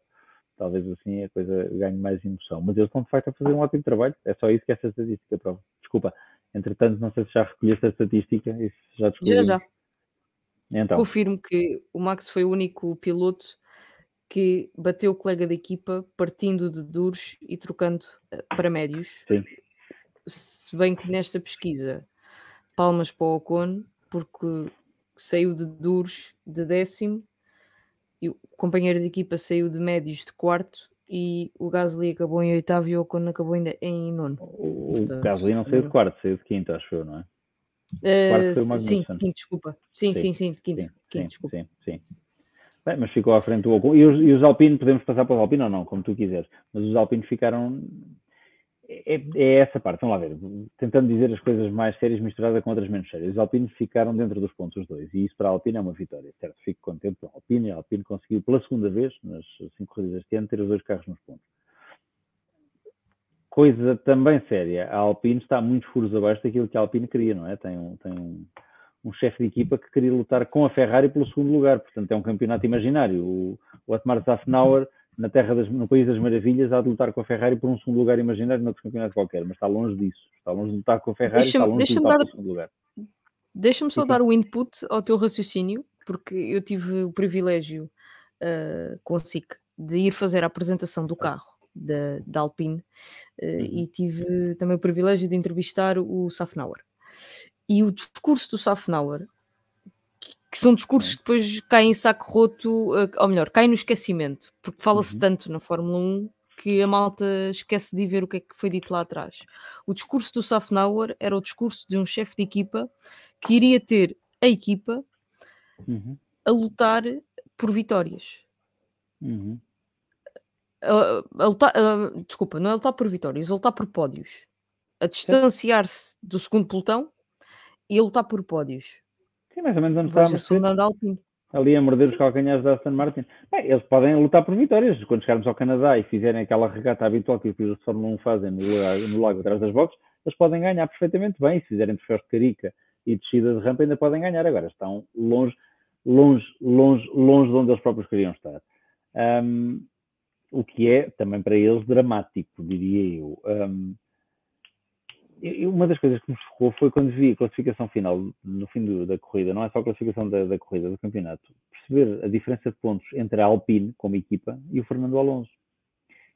B: Talvez assim a coisa ganhe mais emoção. Mas eles estão de facto a fazer um ótimo trabalho. É só isso que essa estatística prova. Desculpa. Entretanto, não sei se já recolheste a estatística e se já
A: descobri. Já, já. Então. Confirmo que o Max foi o único piloto que bateu o colega da equipa partindo de duros e trocando uh, para médios.
B: Sim.
A: Se bem que nesta pesquisa, palmas para o Ocon, porque saiu de duros de décimo e o companheiro de equipa saiu de médios de quarto e o Gasly acabou em oitavo e o Ocon acabou ainda em nono.
B: O, Portanto, Gasly não saiu de quarto, saiu de quinto, acho eu, não é?
A: Uh, sim, quinto, desculpa. Sim, sim, sim, sim quinto, sim, quinto, desculpa.
B: Sim, sim. Bem, mas ficou à frente do Ocon. E os, e os Alpine, podemos passar para os Alpine ou não, como tu quiseres. Mas os Alpine ficaram. É, é, essa parte, vamos lá ver. Tentando dizer as coisas mais sérias misturadas com outras menos sérias. Os Alpine ficaram dentro dos pontos, os dois. E isso para a Alpine é uma vitória, certo? Fico contente com a Alpine. A Alpine conseguiu pela segunda vez, nas cinco corridas este ano, ter os dois carros nos pontos. Coisa também séria. A Alpine está muito furos abaixo daquilo que a Alpine queria, não é? Tem um. Tem um um chefe de equipa que queria lutar com a Ferrari pelo segundo lugar. Portanto, é um campeonato imaginário. O, o Otmar Zafnauer, na terra das, no País das Maravilhas, há de lutar com a Ferrari por um segundo lugar imaginário noutro campeonato qualquer, mas está longe disso. Está longe de lutar com a Ferrari, está longe de lutar dar, pelo segundo lugar.
A: Deixa-me só dar o input ao teu raciocínio, porque eu tive o privilégio uh, com a SIC de ir fazer a apresentação do carro da, da Alpine uh, uhum. e tive também o privilégio de entrevistar o Safnauer. E o discurso do Safnauer, que são discursos que depois caem em saco roto, eh, ou melhor, caem no esquecimento, porque fala-se uhum. tanto na Fórmula 1 que a malta esquece de ver o que é que foi dito lá atrás. O discurso do Safnauer era o discurso de um chefe de equipa que iria ter a equipa uhum. a lutar por vitórias.
B: Uhum.
A: A, a lutar, a, desculpa, não é lutar por vitórias, a lutar por pódios. A distanciar-se do segundo pelotão e lutar por pódios.
B: Sim, mais ou menos onde está Ali a morder os calcanhares da Aston Martin. Bem, eles podem lutar por vitórias. Quando chegarmos ao Canadá e fizerem aquela regata habitual que os pilotos de Fórmula 1 fazem no lago, no lago atrás das boxes, eles podem ganhar perfeitamente bem. Se fizerem troféus de carica e descida de rampa, ainda podem ganhar. Agora estão longe, longe, longe, longe de onde eles próprios queriam estar. Um, o que é, também para eles, dramático, diria eu. Um, uma das coisas que me chocou foi quando vi a classificação final no fim do, da corrida, não é só a classificação da, da, corrida, do campeonato, perceber a diferença de pontos entre a Alpine como equipa e o Fernando Alonso.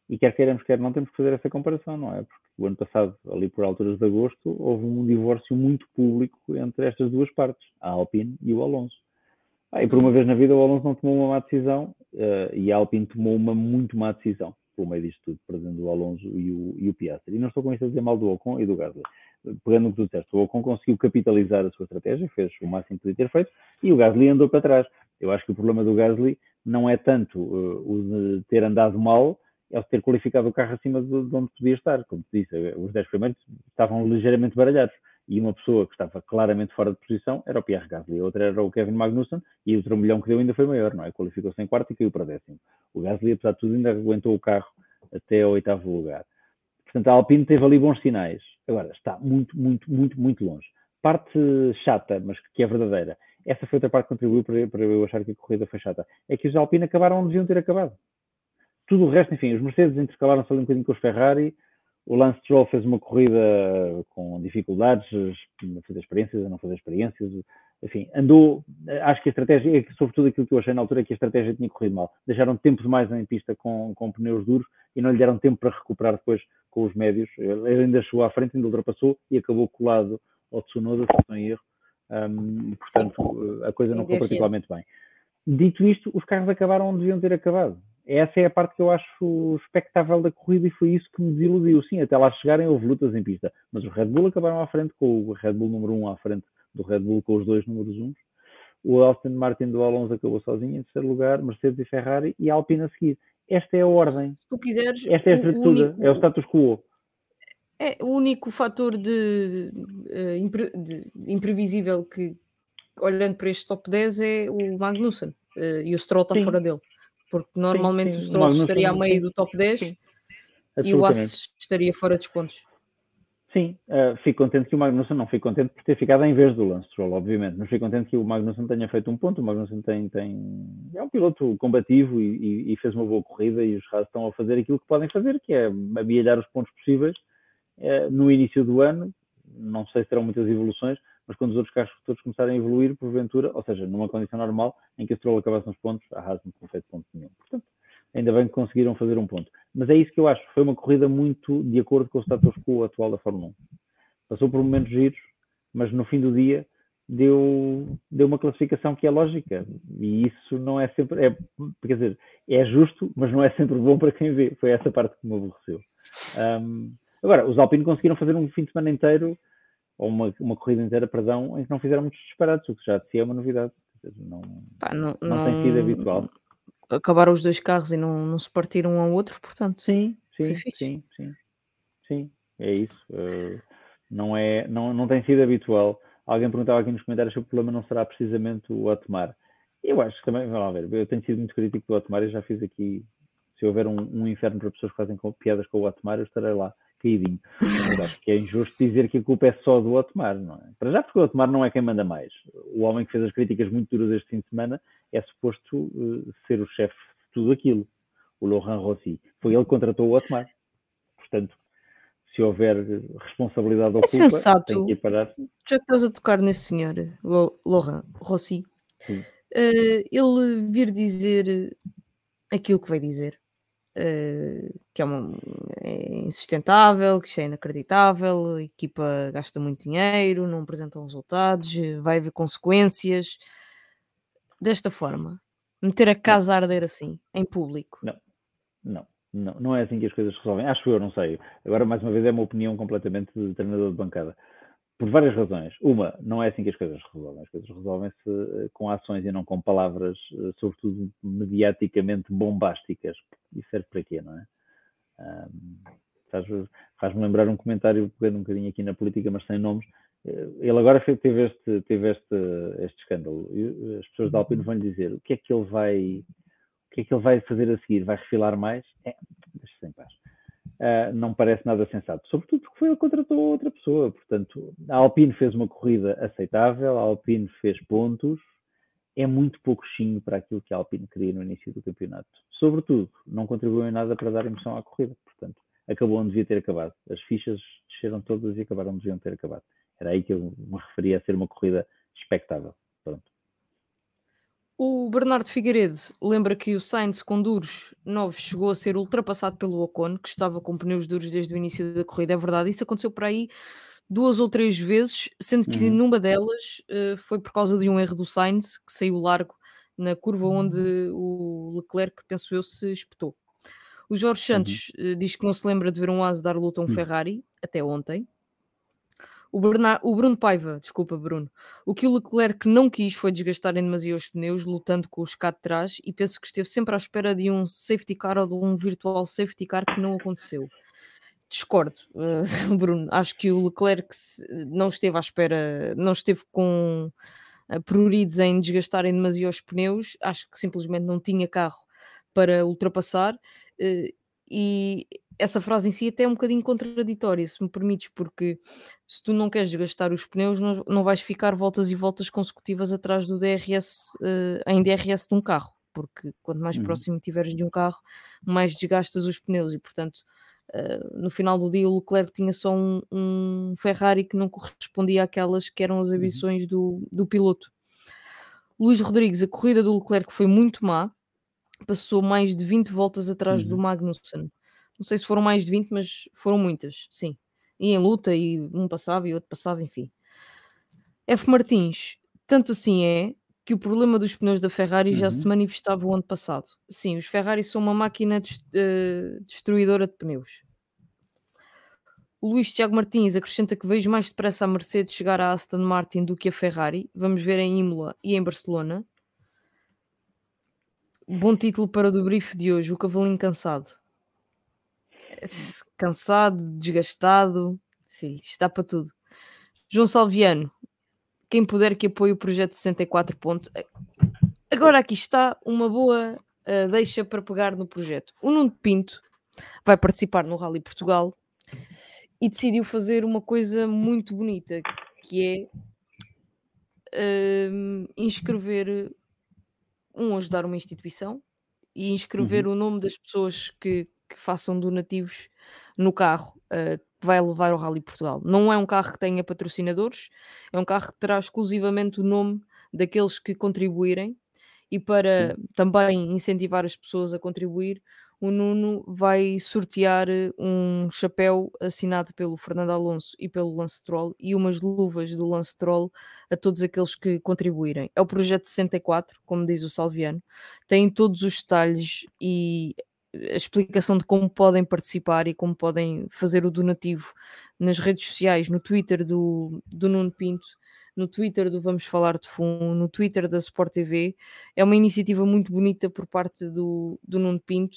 B: E quer queiramos, quer não, temos que fazer essa comparação, não é? Porque o ano passado, ali por alturas de agosto, houve um divórcio muito público entre estas duas partes, a Alpine e o Alonso. Ah, e por uma vez na vida o Alonso não tomou uma má decisão uh, e a Alpine tomou uma muito má decisão pelo meio disto tudo, perdendo o Alonso e o, e o Piastri. E não estou com isto a dizer mal do Ocon e do Gasly. Pegando o que tu disseste, o Ocon conseguiu capitalizar a sua estratégia, fez o máximo que podia ter feito, e o Gasly andou para trás. Eu acho que o problema do Gasly não é tanto uh, o de ter andado mal, é o de ter qualificado o carro acima de, de onde podia estar. Como te disse, os 10 primeiros estavam ligeiramente baralhados e uma pessoa que estava claramente fora de posição era o Pierre Gasly, a outra era o Kevin Magnussen, e o trambolhão que deu ainda foi maior, não é? Qualificou-se em quarto e caiu para décimo. O Gasly, apesar de tudo, ainda aguentou o carro até ao oitavo lugar. Portanto, a Alpine teve ali bons sinais. Agora, está muito, muito, muito, muito longe. Parte chata, mas que é verdadeira, essa foi outra parte que contribuiu para, para eu achar que a corrida foi chata, é que os Alpine acabaram onde deviam ter acabado. Tudo o resto, enfim, os Mercedes intercalaram-se ali um bocadinho com os Ferrari, o Lance Stroll fez uma corrida com dificuldades, a fazer experiências, a não fazer experiências, enfim, andou, acho que a estratégia, é sobretudo aquilo que eu achei na altura, é que a estratégia tinha corrido mal. Deixaram tempo demais em pista com, com pneus duros e não lhe deram tempo para recuperar depois com os médios. Ele ainda chegou à frente, ainda ultrapassou e acabou colado ao Tsunoda, se não erro. Um, portanto, a coisa não foi particularmente bem. Dito isto, os carros acabaram onde deviam ter acabado. Essa é a parte que eu acho expectável da corrida e foi isso que me desiludiu. Sim, até lá chegarem houve lutas em pista, mas os Red Bull acabaram à frente com o Red Bull número 1 à frente do Red Bull com os dois números 1. O Austin Martin do Alonso acabou sozinho em terceiro lugar, Mercedes e Ferrari e a Alpine a seguir. Esta é a ordem.
A: Se tu quiseres,
B: Esta é a estrutura, único... é o status quo.
A: É o único fator de, uh, impre, de, imprevisível que, olhando para este top 10, é o Magnussen. Uh, e o Stroll está fora dele. Porque normalmente sim, sim. o Stroll estaria a meio do top 10 e o Ass estaria fora dos pontos.
B: Sim, uh, fico contente que o Magnussen, não fico contente por ter ficado em vez do Lance Stroll, obviamente, mas fico contente que o Magnussen tenha feito um ponto. O Magnussen tem, tem é um piloto combativo e, e, e fez uma boa corrida e os Haas estão a fazer aquilo que podem fazer, que é abialhar os pontos possíveis uh, no início do ano. Não sei se terão muitas evoluções, mas quando os outros carros começarem a evoluir, porventura, ou seja, numa condição normal, em que a Stroll acabasse nos pontos, a Haas não tinha feito ponto nenhum. Portanto, ainda bem que conseguiram fazer um ponto. Mas é isso que eu acho, foi uma corrida muito de acordo com o status quo atual da Fórmula 1. Passou por momentos giros, mas no fim do dia deu, deu uma classificação que é lógica. E isso não é sempre, é, quer dizer, é justo, mas não é sempre bom para quem vê. Foi essa parte que me aborreceu. Um, agora, os Alpine conseguiram fazer um fim de semana inteiro, ou uma, uma corrida inteira, perdão, em que não fizeram muitos disparados, o que já de si é uma novidade. Não,
A: Pá, não, não,
B: não, tem sido habitual
A: acabaram os dois carros e não, não se partiram um ao outro, portanto.
B: Sim, sim, sim, sim, sim, é isso. Uh, não, é, não, não tem sido habitual. Alguém perguntava aqui nos comentários se o problema não será precisamente o Otmar. Eu acho que também, vamos lá ver, eu tenho sido muito crítico do Otmar e já fiz aqui, se houver um, um inferno para pessoas que fazem piadas com o Otmar, eu estarei lá caidinho. Mas acho que é injusto dizer que a culpa é só do Otmar, não é? Para já porque o Otmar não é quem manda mais. O homem que fez as críticas muito duras este fim de semana é suposto uh, ser o chefe de tudo aquilo, o Laurent Rossi. Foi ele que contratou o Otmar. Portanto, se houver responsabilidade ou é culpa, sensato. tem que ir parar.
A: Já que estás a tocar nesse senhor, Laurent Rossi, uh, ele vir dizer aquilo que vai dizer Uh, que é, uma, é, insustentável, que isto é inacreditável, a equipa gasta muito dinheiro, não apresentam resultados, vai haver consequências. Desta forma, meter a casa a arder assim, em público.
B: Não, não, não, não é assim que as coisas se resolvem. Acho eu, não sei. Agora, mais uma vez, é uma opinião completamente de treinador de bancada por várias razões. Uma, não é assim que as coisas resolvem. As coisas resolvem-se eh, com ações e não com palavras, eh, sobretudo mediaticamente bombásticas. Isso serve para quê, não é? Um, Faz-me lembrar um comentário, pegando um bocadinho aqui na política, mas sem nomes. Eh, ele agora teve este, teve este, este escândalo. E as pessoas da Alpine vão lhe dizer o que é que ele vai, o que é que ele vai fazer a seguir? Vai refilar mais? É, deixa-se em paz uh, não parece nada sensato. Sobretudo porque foi ele que contratou outra pessoa. Portanto, a Alpine fez uma corrida aceitável, a Alpine fez pontos, é muito pouco chinho para aquilo que a Alpine queria no início do campeonato. Sobretudo, não contribuiu em nada para dar emoção à corrida. Portanto, acabou onde devia ter acabado. As fichas desceram todas e acabaram onde deviam ter acabado. Era aí que eu me referia a ser uma corrida expectável.
A: O Bernardo Figueiredo lembra que o Sainz com duros novos chegou a ser ultrapassado pelo Ocon, que estava com pneus duros desde o início da corrida. É verdade, isso aconteceu por aí duas ou três vezes, sendo que uhum. numa delas uh, foi por causa de um erro do Sainz, que saiu largo na curva onde o Leclerc, penso eu, se espetou. O Jorge uhum. Santos uhum. uh, diz que não se lembra de ver um Asa dar luta a um uhum. Ferrari, até ontem. O, o Bruno Paiva, desculpa, Bruno. O que o Leclerc não quis foi desgastar em demasia os pneus, lutando com os cá de trás, e penso que esteve sempre à espera de um safety car ou de um virtual safety car que não aconteceu. Discordo, uh, Bruno. Acho que o Leclerc não esteve à espera, não esteve com uh, prioridades em desgastar em demasia os pneus. Acho que simplesmente não tinha carro para ultrapassar. Uh, e essa frase em si até é um bocadinho contraditória, se me permites, porque se tu não queres desgastar os pneus, não, não vais ficar voltas e voltas consecutivas atrás do DRS, uh, em DRS de um carro, porque quanto mais uhum. próximo tiveres de um carro, mais desgastas os pneus e, portanto, Uh, no final do dia, o Leclerc tinha só um, um, Ferrari que não correspondia àquelas que eram as uhum. ambições uhum. do, do piloto. Luís Rodrigues, a corrida do Leclerc foi muito má, passou mais de 20 voltas atrás uhum. do Magnussen. Não sei se foram mais de 20, mas foram muitas, sim. E em luta, e um passava e outro passava, enfim. F. Martins, tanto assim é que o problema dos pneus da Ferrari uhum. já se uhum. manifestava o ano passado. Sim, os Ferrari são uma máquina de, uh, destruidora de pneus. O Luís Tiago Martins acrescenta que vejo mais depressa a Mercedes chegar à Aston Martin do que a Ferrari. Vamos ver em Imola e em Barcelona. Bom título para o debrief de hoje, o cavalinho cansado. Cansado, desgastado, filho, está para tudo. João Salviano, quem puder que apoie o projeto 64 pontos. Agora aqui está uma boa uh, deixa para pegar no projeto. O Nuno Pinto vai participar no Rally Portugal e decidiu fazer uma coisa muito bonita, que é uh, inscrever um ajudar uma instituição e inscrever uhum. o nome das pessoas que, que façam donativos no carro uh, que vai levar ao Rally Portugal. Não é um carro que tenha patrocinadores, é um carro que terá exclusivamente o nome daqueles que contribuírem e para também incentivar as pessoas a contribuir, o Nuno vai sortear eh, um chapéu assinado pelo Fernando Alonso e pelo Lance Troll e umas luvas do Lance Troll a todos aqueles que contribuírem. É o projeto 64, como diz o Salviano, tem todos os detalhes e a explicação de como podem participar e como podem fazer o donativo nas redes sociais, no Twitter do, do Nuno Pinto, no Twitter do Vamos Falar de Fundo, no Twitter da Sport TV. É uma iniciativa muito bonita por parte do, do Nuno Pinto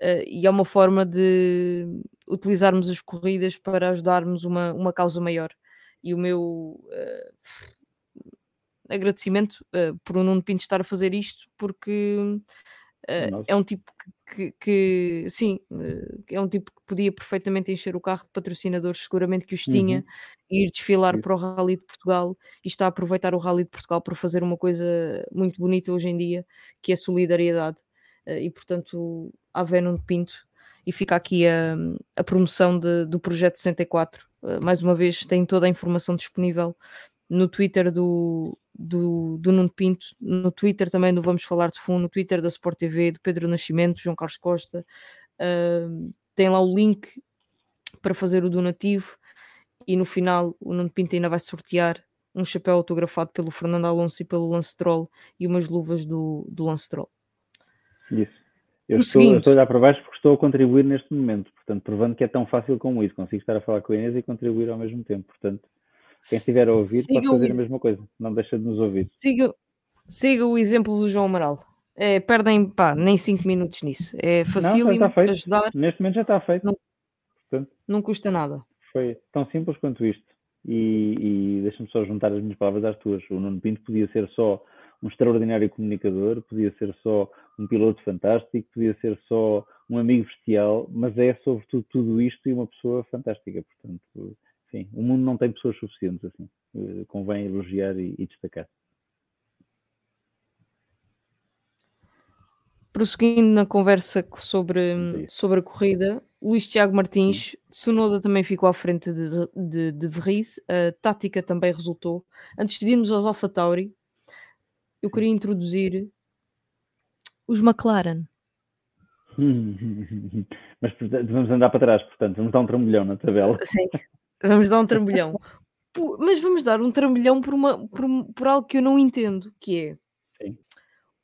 A: uh, e é uma forma de utilizarmos as corridas para ajudarmos uma, uma causa maior. E o meu uh, agradecimento uh, por o Nuno Pinto estar a fazer isto, porque é um tipo que, que, sim, é um tipo que podia perfeitamente encher o carro de patrocinadores, seguramente que os tinha, uhum. e ir desfilar para o Rally de Portugal e está a aproveitar o Rally de Portugal para fazer uma coisa muito bonita hoje em dia, que é solidariedade. E portanto, a Venom de Pinto, e fica aqui a, a promoção de, do projeto 64. Mais uma vez, tem toda a informação disponível no Twitter do, do, do Nuno Pinto, no Twitter também do Vamos Falar de Fundo, no Twitter da Sport TV, do Pedro Nascimento, do João Carlos Costa. Uh, tem lá o link para fazer o donativo e no final o Nuno Pinto ainda vai sortear um chapéu autografado pelo Fernando Alonso e pelo Lance Troll e umas luvas do, do Lance Troll.
B: Isso. Eu estou, seguinte, estou a olhar para baixo porque estou a contribuir neste momento, portanto, provando que é tão fácil como isso. Consigo estar a falar com a Inês e contribuir ao mesmo tempo, portanto, quem estiver a ouvir siga pode fazer o... a mesma coisa, não deixa de nos ouvir.
A: Siga, siga o exemplo do João Amaral. É, perdem pá, nem 5 minutos nisso. É fácil ajudar.
B: Neste momento já está feito.
A: Não, Portanto, não custa nada.
B: Foi tão simples quanto isto. E, e deixa-me só juntar as minhas palavras às tuas. O Nuno Pinto podia ser só um extraordinário comunicador, podia ser só um piloto fantástico, podia ser só um amigo bestial, mas é sobretudo tudo isto e uma pessoa fantástica. Portanto, Sim, o mundo não tem pessoas suficientes assim. Uh, convém elogiar e, e destacar.
A: Prosseguindo na conversa sobre, sobre a corrida, Luís Tiago Martins, Sonoda também ficou à frente de, de, de Verriz, a tática também resultou. Antes de irmos aos Alpha Tauri, eu queria introduzir os McLaren.
B: Mas vamos andar para trás, portanto, vamos dar um trambolhão na tabela.
A: Sim, Vamos dar um trambolhão. Mas vamos dar um trambolhão por, uma, por, por algo que eu não entendo, que é Sim.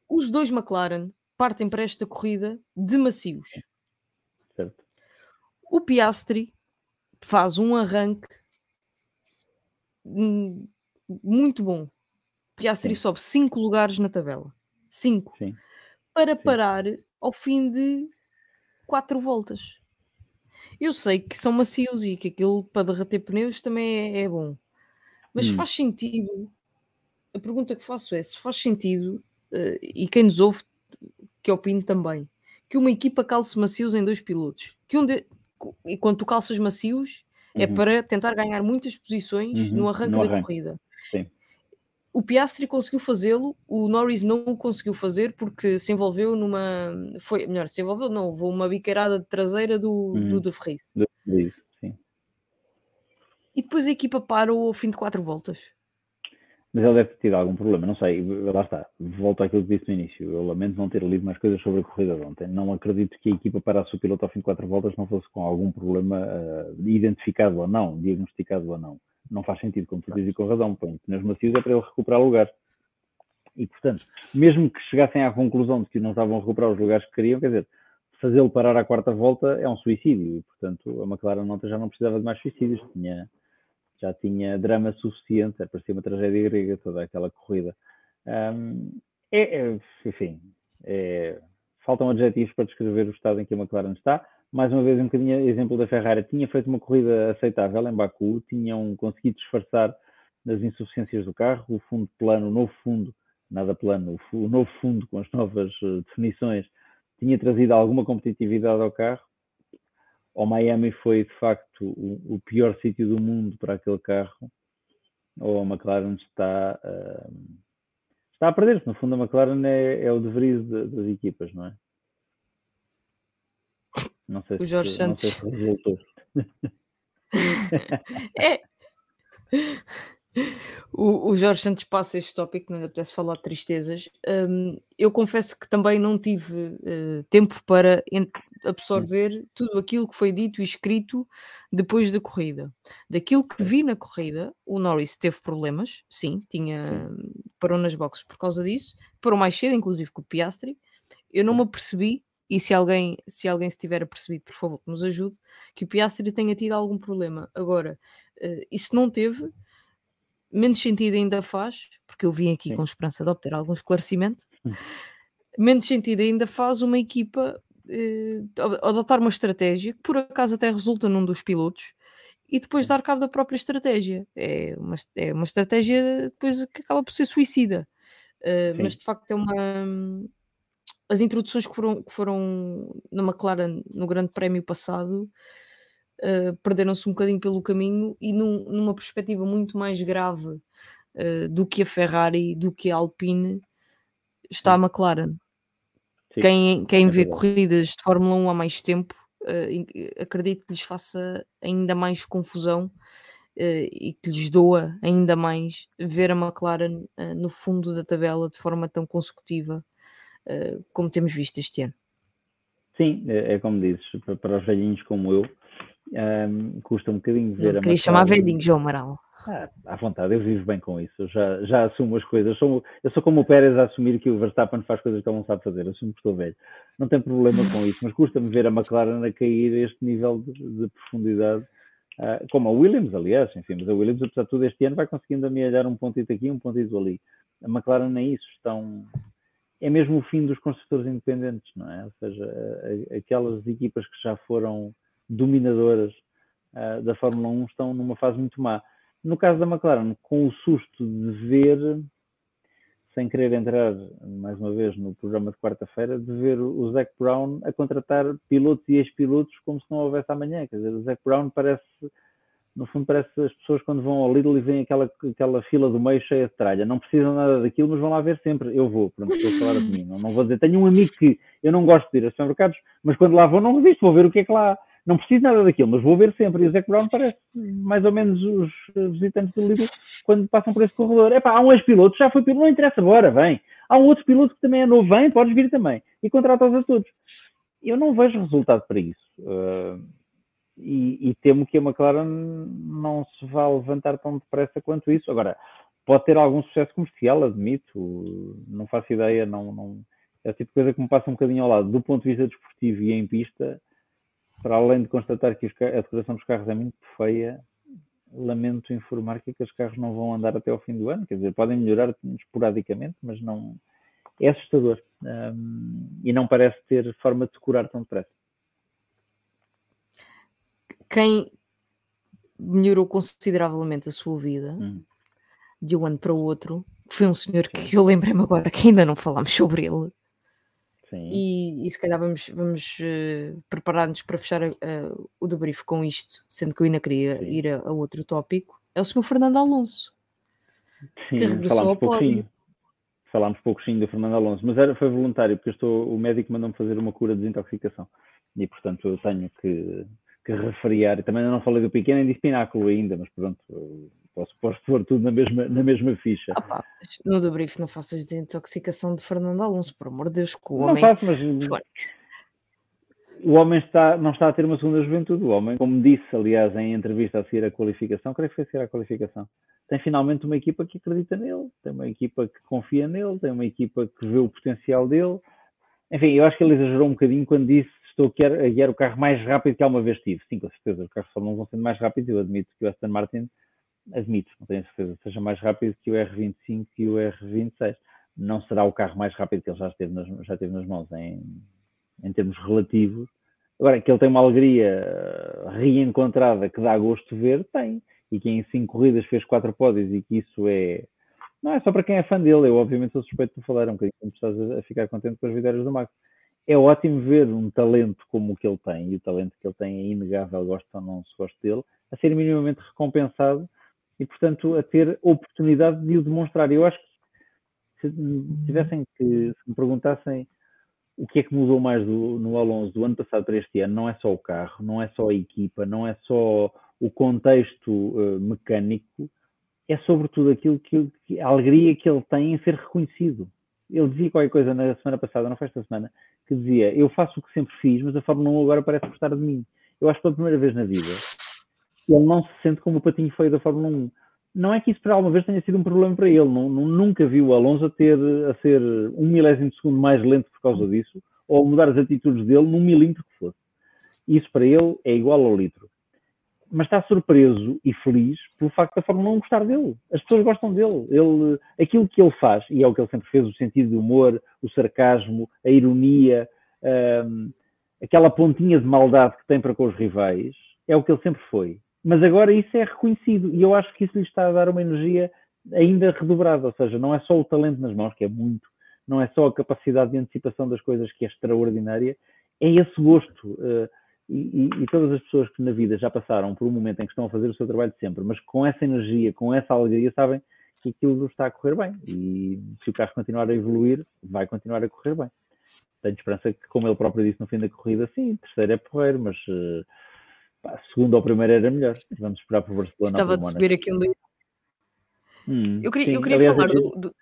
A: os dois McLaren partem para esta corrida de macios.
B: Certo.
A: O Piastri faz um arranque muito bom. O Piastri Sim. sobe 5 lugares na tabela. 5. Para Sim. parar ao fim de 4 voltas. Eu sei que são macios e que aquilo para derreter pneus também é, é bom. Mas hum. faz sentido. A pergunta que faço é: se faz sentido, uh, e quem nos ouve, que opine também, que uma equipa calce macios em dois pilotos. Que um de... E quando tu calças macios, é uhum. é para tentar ganhar muitas posições uhum. no arranque no da arranque. corrida.
B: Sim.
A: O Piastri conseguiu fazê-lo, o Norris não o conseguiu fazer porque se envolveu numa. Foi, melhor, se envolveu, não, houve uma biqueirada de traseira do, hum, do De Vries. sim. E depois a equipa parou ao fim de quatro voltas.
B: Mas ele deve ter tido algum problema, não sei, lá está, volto àquilo que disse no início. Eu lamento não ter lido mais coisas sobre a corrida de ontem. Não acredito que a equipa parasse o piloto ao fim de quatro voltas não fosse com algum problema uh, identificado ou não, diagnosticado ou não não faz sentido, como tu dizes, com razão. Põe pneus macios é para ele recuperar lugar. E, portanto, mesmo que chegassem à conclusão de que não estavam a recuperar os lugares que queriam, quer dizer, fazê-lo parar à quarta volta é um suicídio. E, portanto, a McLaren nota já não precisava de mais suicídios. Tinha, já tinha drama suficiente. É, parecia uma tragédia grega toda aquela corrida. Um, é, é, enfim, é, faltam adjetivos para descrever o estado em que a McLaren está mais uma vez, um bocadinho exemplo da Ferrari, tinha feito uma corrida aceitável em Baku, tinham conseguido disfarçar as insuficiências do carro, o fundo plano, o novo fundo, nada plano, o, novo fundo com as novas eh, definições, tinha trazido alguma competitividade ao carro. O Miami foi, de facto, o, pior sítio do mundo para aquele carro. Ou a McLaren está, uh, está a perder-se. No fundo, a McLaren é, é o deveria das equipas, não é?
A: Não sei o se, Jorge Santos. Sei se resultou. é. O, o, Jorge Santos passa este tópico, não lhe apetece falar de tristezas. Um, eu confesso que também não tive uh, tempo para absorver tudo aquilo que foi dito e escrito depois da corrida. Daquilo que vi na corrida, o Norris teve problemas, sim, tinha parou nas boxes por causa disso, parou mais cedo, inclusive com o Piastri. Eu não me apercebi e se alguém se alguém se tiver percebido, por favor, que nos ajude, que o Piastri tenha tido algum problema. Agora, uh, e se não teve, menos sentido ainda faz, porque eu vim aqui Sim. com esperança de obter algum esclarecimento, hum. menos sentido ainda faz uma equipa uh, adotar uma estratégia que por acaso até resulta num dos pilotos e depois dar cabo da própria estratégia. É uma, é uma estratégia depois que acaba por ser suicida. Uh, mas de facto é uma as introduções que foram, que foram na McLaren no Grande Prémio passado uh, perderam-se um bocadinho pelo caminho e num, numa perspectiva muito mais grave uh, do que a Ferrari, do que a Alpine, está a McLaren. Sim, quem quem é vê corridas de Fórmula 1 há mais tempo, uh, acredito que lhes faça ainda mais confusão e que lhes doa ainda mais ver a McLaren no fundo da tabela de forma tão consecutiva como temos visto este ano.
B: Sim, é, é como dizes, para, os velhinhos como eu, um, ehm, custa um bocadinho ver
A: Não, a queria chamar velhinho, João Amaral.
B: Ah, à vontade, eu vivo bem com isso, eu já, já assumo as coisas. Eu sou, eu sou como o Pérez a assumir que o Verstappen faz coisas que ele não sabe fazer, assumo que estou velho. Não tem problema com isso, mas custa-me ver a McLaren a cair a este nível de, de profundidade, uh, como a Williams, aliás, enfim, mas a Williams, apesar de tudo, este ano vai conseguindo amealhar um pontito aqui, um pontito ali. A McLaren nem isso, estão, é mesmo o fim dos construtores independentes, não é? Ou seja, aquelas equipas que já foram dominadoras uh, da Fórmula 1 estão numa fase muito má. No caso da McLaren, com o susto de ver, sem querer entrar mais uma vez no programa de quarta-feira, de ver o Zac Brown a contratar pilotos e ex-pilotos como se não houvesse amanhã. Quer dizer, o Zac Brown parece no fundo parece as pessoas quando vão ao Lidl e veem aquela, aquela fila do meio cheia de tralha, não precisam nada daquilo, mas vão lá ver sempre. Eu vou, pronto, estou a falar de mim, não, não vou dizer, tenho um amigo que eu não gosto de ir a supermercados, mas quando lá vou não resisto, vou ver o que é que lá não preciso nada daquilo, mas vou ver sempre. E o Zac Brown parece mais ou menos os visitantes do Lidl quando passam por esse corredor. Epá, há um ex-piloto, já foi piloto, não interessa agora, vem. Há um outro piloto que também é novo, vem, podes vir também. E contrata-os a todos. Eu não vejo resultado para isso. Uh, e, e, temo que a McLaren não se vá levantar tão depressa quanto isso. Agora, pode ter algum sucesso comercial, admito, não faço ideia, não, não, é o tipo de coisa que me passa um bocadinho ao lado. Do ponto de vista desportivo e em pista, para além de constatar que a decoração dos carros é muito feia, lamento informar que aqueles carros não vão andar até ao fim do ano, quer dizer, podem melhorar esporadicamente, mas não. É assustador. E não parece ter forma de decorar tão depressa
A: quem melhorou consideravelmente a sua vida hum. de um ano para o outro foi um senhor que eu lembrei-me agora que ainda não falámos sobre ele. E, e, se calhar vamos, vamos uh, preparar-nos para fechar uh, o debrief com isto, sendo que eu ainda queria Sim. ir a, a, outro tópico. É o senhor Fernando Alonso.
B: Sim, que regressou falámos ao pódio. Falámos pouquinho do Fernando Alonso, mas era, foi voluntário, porque estou, o médico mandou-me fazer uma cura de desintoxicação. E, portanto, eu tenho que, que refriar. Também não falei do pequeno nem de Pináculo ainda, mas pronto, posso, posso pôr tudo na mesma, na mesma ficha.
A: Pá, no debrief não faças desintoxicação de Fernando Alonso, por amor de Deus, que o homem...
B: Não faço, mas o homem está, não está a ter uma segunda juventude. O homem, como disse, aliás, em entrevista a seguir a qualificação, creio que foi a seguir a qualificação, tem finalmente uma equipa que acredita nele, tem uma equipa que confia nele, tem uma equipa que vê o potencial dele. Enfim, eu acho que ele exagerou um bocadinho quando disse estou a guiar o carro mais rápido que alguma vez tive. Sim, com certeza, os carros Fórmula 1 vão sendo mais rápidos. Eu admito que o Aston Martin, admito, não tenho certeza, seja mais rápido que o R25 e o R26. Não será o carro mais rápido que ele já, esteve nas, já teve nas mãos em, em termos relativos. Agora, que ele tem uma alegria eh, reencontrada que dá gosto ver, tem. E que em cinco corridas fez quatro pódios e que isso é. Não é só para quem é fã dele, eu obviamente sou suspeito de falar, um bocadinho como estás a ficar contente com as vitórias do Max. É ótimo ver um talento como o que ele tem, e o talento que ele tem é inegável, gosto ou não se gosta dele, a ser minimamente recompensado e, portanto, a ter oportunidade de o demonstrar. Eu acho que se tivessem que, se me perguntassem o que é que mudou mais do, no Alonso do ano passado para este ano não é só o carro, não é só a equipa, não é só o contexto uh, mecânico, é sobretudo aquilo que, que, a alegria que ele tem em ser reconhecido. Ele dizia qualquer coisa na semana passada, não foi esta semana, que dizia: Eu faço o que sempre fiz, mas a Fórmula 1 agora parece gostar de mim. Eu acho que pela primeira vez na vida ele não se sente como o patinho feio da Fórmula 1 não é que isso para alguma vez tenha sido um problema para ele. Não, não, nunca viu o Alonso a, ter, a ser um milésimo de segundo mais lento por causa disso, ou mudar as atitudes dele num milímetro que fosse. Isso para ele é igual ao litro. Mas está surpreso e feliz pelo facto da Fórmula 1 gostar dele. As pessoas gostam dele. Ele, aquilo que ele faz, e é o que ele sempre fez, o sentido de humor, o sarcasmo, a ironia, um, aquela pontinha de maldade que tem para com os rivais, é o que ele sempre foi mas agora isso é reconhecido e eu acho que isso lhe está a dar uma energia ainda redobrada, ou seja, não é só o talento nas mãos, que é muito, não é só a capacidade de antecipação das coisas, que é extraordinária, é esse gosto. Uh, e, e, todas as pessoas que na vida já passaram por um momento em que estão a fazer o seu trabalho de sempre, mas com essa energia, com essa alegria, sabem que aquilo está a correr bem. E se o carro continuar a evoluir, vai continuar a correr bem. Tenho esperança que, como ele próprio disse no fim da corrida, sim, terceiro é porreiro, mas uh, Pá, segundo ou primeiro era melhor. Vamos esperar o Barcelona.
A: Estava de subir aqui um hum, eu queria, eu queria Aliás, falar do, do,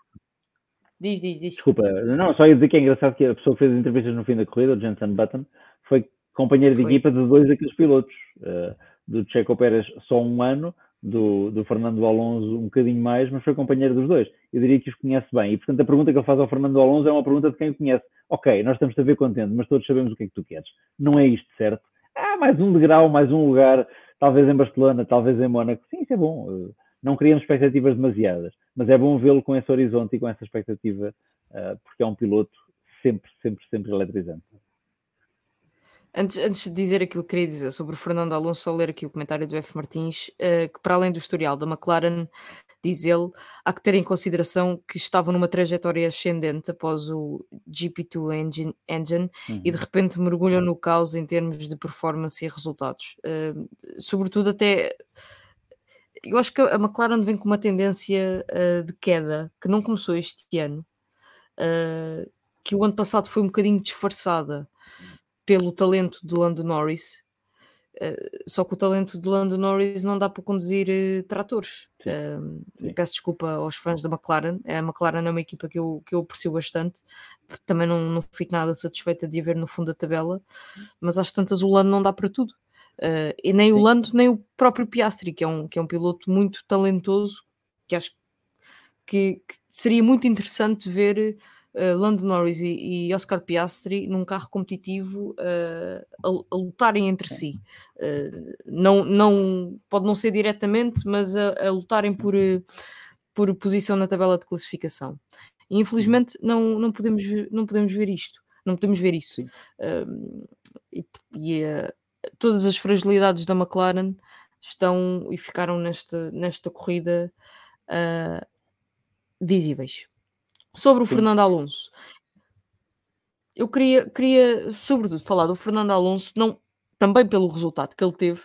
A: Diz, diz, diz.
B: Desculpa, não, só ia dizer que é engraçado que a pessoa que fez as entrevistas no fim da corrida, o Jensen Button, foi companheiro de foi. equipa de dois daqueles pilotos. Uh, do Checo Pérez só um ano, do, do, Fernando Alonso um bocadinho mais, mas foi companheiro dos dois. Eu diria que os conhece bem. E, portanto, a pergunta que ele faz ao Fernando Alonso é uma pergunta de quem o conhece. Ok, nós estamos a ver contente, mas todos sabemos o que é que tu queres. Não é isto, certo? ah, mais um degrau, mais um lugar, talvez em Barcelona, talvez em Mónaco. Sim, isso é bom. Eh, não criamos expectativas demasiadas, mas é bom vê-lo com esse horizonte e com essa expectativa, eh, porque é um piloto sempre, sempre, sempre eletrizante.
A: Antes, antes de dizer aquilo que queria dizer sobre o Fernando Alonso, só ler aqui o comentário do F. Martins, uh, que para além do historial da McLaren, diz ele, há que ter em consideração que estavam numa trajetória ascendente após o GP2 engine, engine uhum. e de uhum. repente mergulham no caos em termos de performance e resultados. Uh, sobretudo até eu acho que a McLaren vem com uma tendência uh, de queda que não começou este ano, uh, que o ano passado foi um bocadinho disfarçada pelo talento de Lando Norris. Uh, só que o talento de Lando Norris não dá para conduzir uh, tratores. Uh, peço desculpa aos fãs da McLaren. A McLaren é uma equipa que eu, que eu aprecio bastante. Também não, não fico nada satisfeita de a ver no fundo da tabela, mas às tantas o Lando não dá para tudo. e nem Sim. o Lando, nem o próprio Piastri, que é um, que é um piloto muito talentoso, que acho que, que seria muito interessante ver uh, Lando Norris e, e, Oscar Piastri num carro competitivo uh, a, a, lutarem entre si. Uh, não, não, pode não ser diretamente, mas a, a lutarem por, por posição na tabela de classificação. E, infelizmente não, não, podemos, não podemos ver isto, não podemos ver isso. e, e todas as fragilidades da McLaren estão e ficaram nesta, nesta corrida visíveis. Sobre o Sim. Fernando Alonso, eu queria, queria, sobretudo, falar do Fernando Alonso, não, também pelo resultado que ele teve,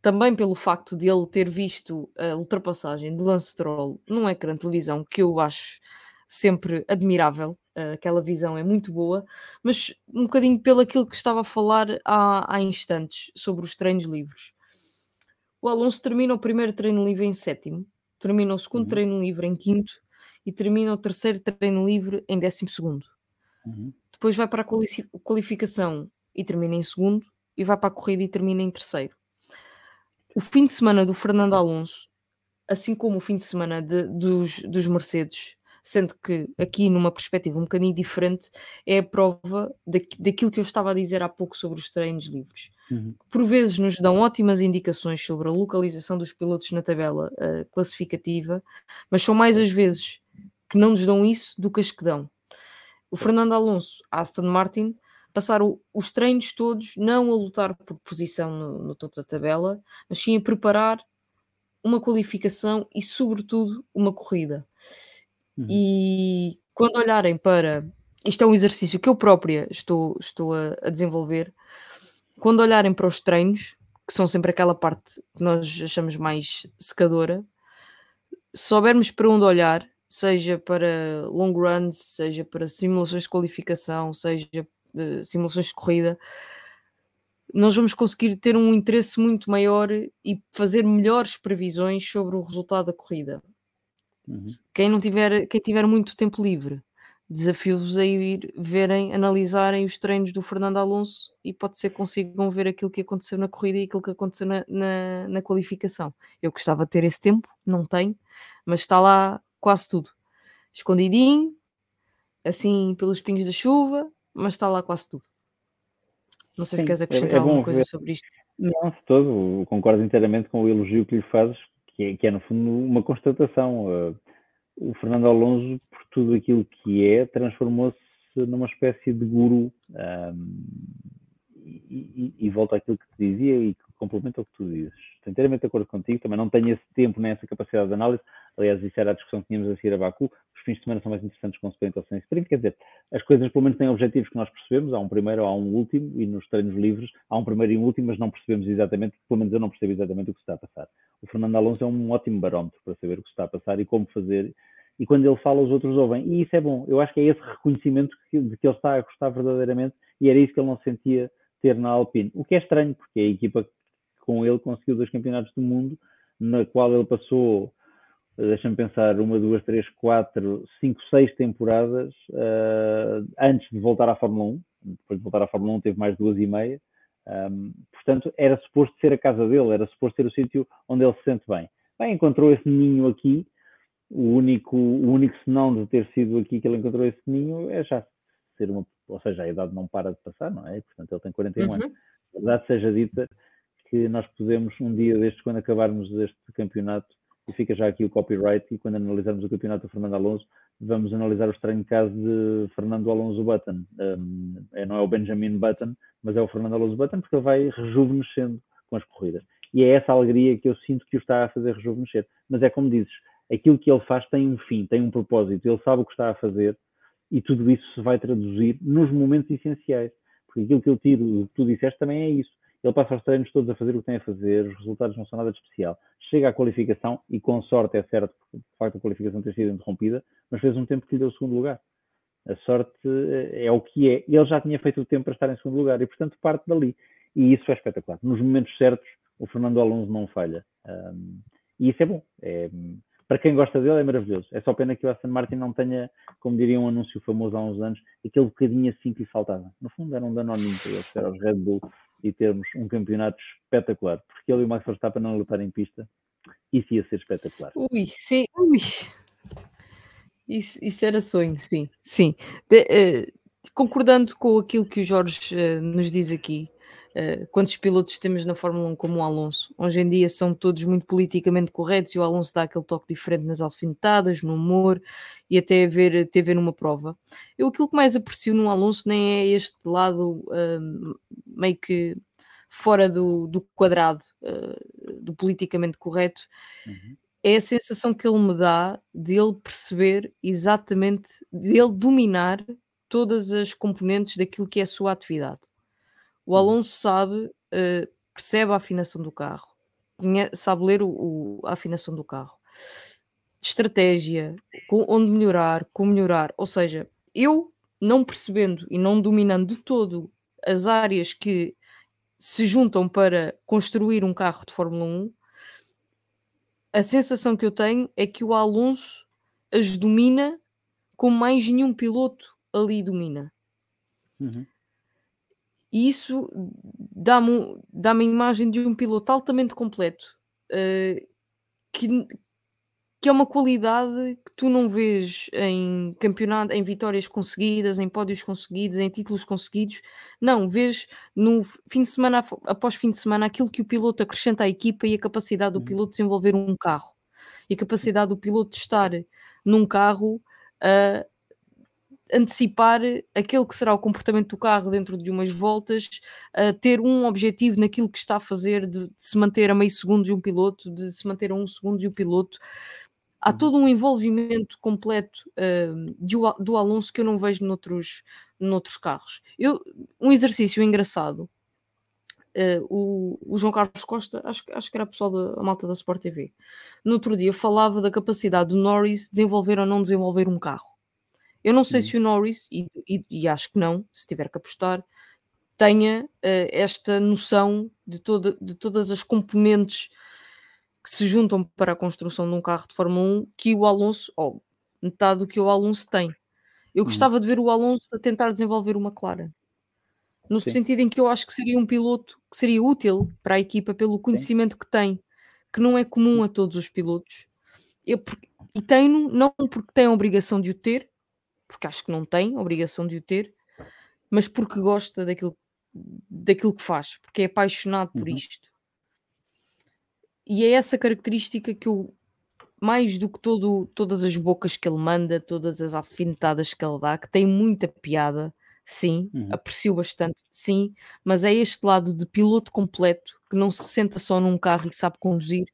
A: também pelo facto de ele ter visto a ultrapassagem de Lance Stroll num ecrã de televisão, que eu acho sempre admirável, uh, aquela visão é muito boa, mas um bocadinho pelo aquilo que estava a falar há, há instantes sobre os treinos livres. O Alonso termina o primeiro treino livre em sétimo, termina o segundo uhum. treino livre em quinto e termina o terceiro treino livre em décimo segundo. Uhum. Depois vai para a qualificação e termina em segundo, e vai para a corrida e termina em terceiro. O fim de semana do Fernando Alonso, assim como o fim de semana de, dos, dos Mercedes, sendo que aqui numa perspectiva um bocadinho diferente, é a prova da, daquilo que eu estava a dizer há pouco sobre os treinos livres. Uhum. Por vezes nos dão ótimas indicações sobre a localização dos pilotos na tabela uh, classificativa, mas são mais as vezes que não nos dão isso do que as que dão. O Fernando Alonso, Aston Martin, passaram os treinos todos não a lutar por posição no, no topo da tabela, mas sim a preparar uma qualificação e, sobretudo, uma corrida. Uhum. E quando olharem para. Isto é um exercício que eu própria estou, estou a, a desenvolver. Quando olharem para os treinos, que são sempre aquela parte que nós achamos mais secadora, se soubermos para onde olhar, seja para long runs, seja para simulações de qualificação, seja uh, simulações de corrida, nós vamos conseguir ter um interesse muito maior e fazer melhores previsões sobre o resultado da corrida. Uhum. Quem não tiver, quem tiver muito tempo livre, desafio-vos a ir verem, analisarem os treinos do Fernando Alonso e pode ser que consigam ver aquilo que aconteceu na corrida e aquilo que aconteceu na, na, na qualificação. Eu gostava de ter esse tempo, não tenho, mas está lá quase tudo. Escondidinho, assim pelos pingos da chuva, mas está lá quase tudo. Não sei Sim, se queres acrescentar é, é alguma coisa ver. sobre isto.
B: Não, de todo, concordo inteiramente com o elogio que lhe fazes, que é, que é no fundo uma constatação. Uh, o Fernando Alonso, por tudo aquilo que é, transformou-se numa espécie de guru. Um, e, e, e volta àquilo que te dizia e que complementa o que tu dizes. Estou inteiramente de acordo contigo, também não tenho esse tempo nem essa capacidade de análise. Aliás, isso era a discussão que tínhamos a seguir a Baku. Os fins de semana são mais interessantes com sprint ou sem sprint. Quer dizer, as coisas pelo menos têm objetivos que nós percebemos. Há um primeiro, há um último, e nos treinos livres há um primeiro e um último, mas não percebemos exatamente, pelo menos eu não percebo exatamente o que se está a passar. O Fernando Alonso é um ótimo barómetro para saber o que se está a passar e como fazer. E quando ele fala, os outros ouvem. E isso é bom. Eu acho que é esse reconhecimento de que ele está a gostar verdadeiramente e era isso que ele não sentia ter na Alpine. O que é estranho, porque é a equipa com ele conseguiu dois campeonatos do mundo, na qual ele passou, deixa-me pensar, uma, duas, três, quatro, cinco, seis temporadas uh, antes de voltar à Fórmula 1. Depois de voltar à Fórmula 1 teve mais duas e meia. Um, portanto, era suposto ser a casa dele, era suposto ser o sítio onde ele se sente bem. Bem, encontrou esse ninho aqui. O único, o único senão de ter sido aqui que ele encontrou esse ninho é já ser uma, ou seja, a idade não para de passar, não é? Portanto, ele tem 41 uhum. anos. A verdade seja dita, que nós podemos, um dia destes, quando acabarmos este campeonato, e fica já aqui o copyright, e quando analisarmos o campeonato do Fernando Alonso, vamos analisar o estranho caso de Fernando Alonso Button. Um, é, não é o Benjamin Button, mas é o Fernando Alonso Button, porque ele vai rejuvenescendo com as corridas. E é essa alegria que eu sinto que o está a fazer rejuvenescer. Mas é como dizes, aquilo que ele faz tem um fim, tem um propósito, ele sabe o que está a fazer e tudo isso se vai traduzir nos momentos essenciais. Porque aquilo que eu tiro que tu disseste também é isso. Ele passa os treinos todos a fazer o que tem a fazer, os resultados não são nada de especial. Chega à qualificação e, com sorte, é certo que de facto a qualificação ter sido interrompida, mas fez um tempo que lhe deu o segundo lugar. A sorte eh, é o que é. Ele já tinha feito o tempo para estar em segundo lugar e, portanto, parte dali. E isso é espetacular. Nos momentos certos, o Fernando Alonso não falha. Um, e isso é bom. É, para quem gosta dele é maravilhoso. É só pena que o Aston Martin não tenha, como diria um anúncio famoso há uns anos, aquele bocadinho assim que lhe faltava. No fundo era um danoninho para eles, era os Red Bull e termos um campeonato espetacular, porque ele e o Max Verstappen não lutar em pista, isso ia ser espetacular.
A: Ui, sim, ui. Isso, isso era sonho, sim, sim. De, uh, concordando com aquilo que o Jorge uh, nos diz aqui, uh, quantos pilotos temos na Fórmula 1 como o Alonso? Hoje em dia são todos muito politicamente corretos e o Alonso dá aquele toque diferente nas alfinetadas, no humor e até a ver, até a ver numa prova. Eu aquilo que mais aprecio no Alonso nem é este lado meio que fora do, do quadrado uh, do politicamente correto, uhum. é a sensação que ele me dá de ele perceber exatamente, de ele dominar todas as componentes daquilo que é a sua atividade. O uhum. Alonso sabe, uh, percebe a afinação do carro, sabe ler o, o, a afinação do carro. Estratégia, com, onde melhorar, como melhorar. Ou seja, eu não percebendo e não dominando de todo as áreas que se juntam para construir um carro de Fórmula 1, a sensação que eu tenho é que o Alonso as domina como mais nenhum piloto ali domina. Uhum. E isso dá-me dá a imagem de um piloto altamente completo, uh, que, que é uma qualidade que tu não vês em campeonato, em vitórias conseguidas, em pódios conseguidos, em títulos conseguidos. Não, vês no fim de semana após fim de semana aquilo que o piloto acrescenta à equipa e a capacidade do uhum. piloto de desenvolver um carro e a capacidade do piloto de estar num carro a antecipar aquele que será o comportamento do carro dentro de umas voltas, a ter um objetivo naquilo que está a fazer, de, de se manter a meio segundo de um piloto, de se manter a um segundo de um piloto há uhum. todo um envolvimento completo uh, de, do Alonso que eu não vejo noutros, noutros carros. Eu, um exercício engraçado, uh, o, o, João Carlos Costa, acho, acho que era pessoal da malta da Sport TV, no outro dia falava da capacidade do Norris desenvolver ou não desenvolver um carro. Eu não sei se o Norris, e, e, e, acho que não, se tiver que apostar, tenha uh, esta noção de, toda, de todas as componentes que se juntam para a construção de um carro de Fórmula 1 que o Alonso, ou metade do que o Alonso tem. Eu hum. gostava de ver o Alonso a tentar desenvolver uma clara. No Sim. sentido em que eu acho que seria um piloto que seria útil para a equipa pelo conhecimento Sim. que tem, que não é comum a todos os pilotos. Eu, e tenho não porque tem a obrigação de o ter, porque acho que não tem obrigação de o ter, mas porque gosta daquilo, daquilo que faz, porque é apaixonado por uhum. isto. E é essa característica que eu, mais do que todo, todas as bocas que ele manda, todas as alfinetadas que ele dá, que tem muita piada, sim, uhum. aprecio bastante, sim, mas é este lado de piloto completo que não se senta só num carro e que sabe conduzir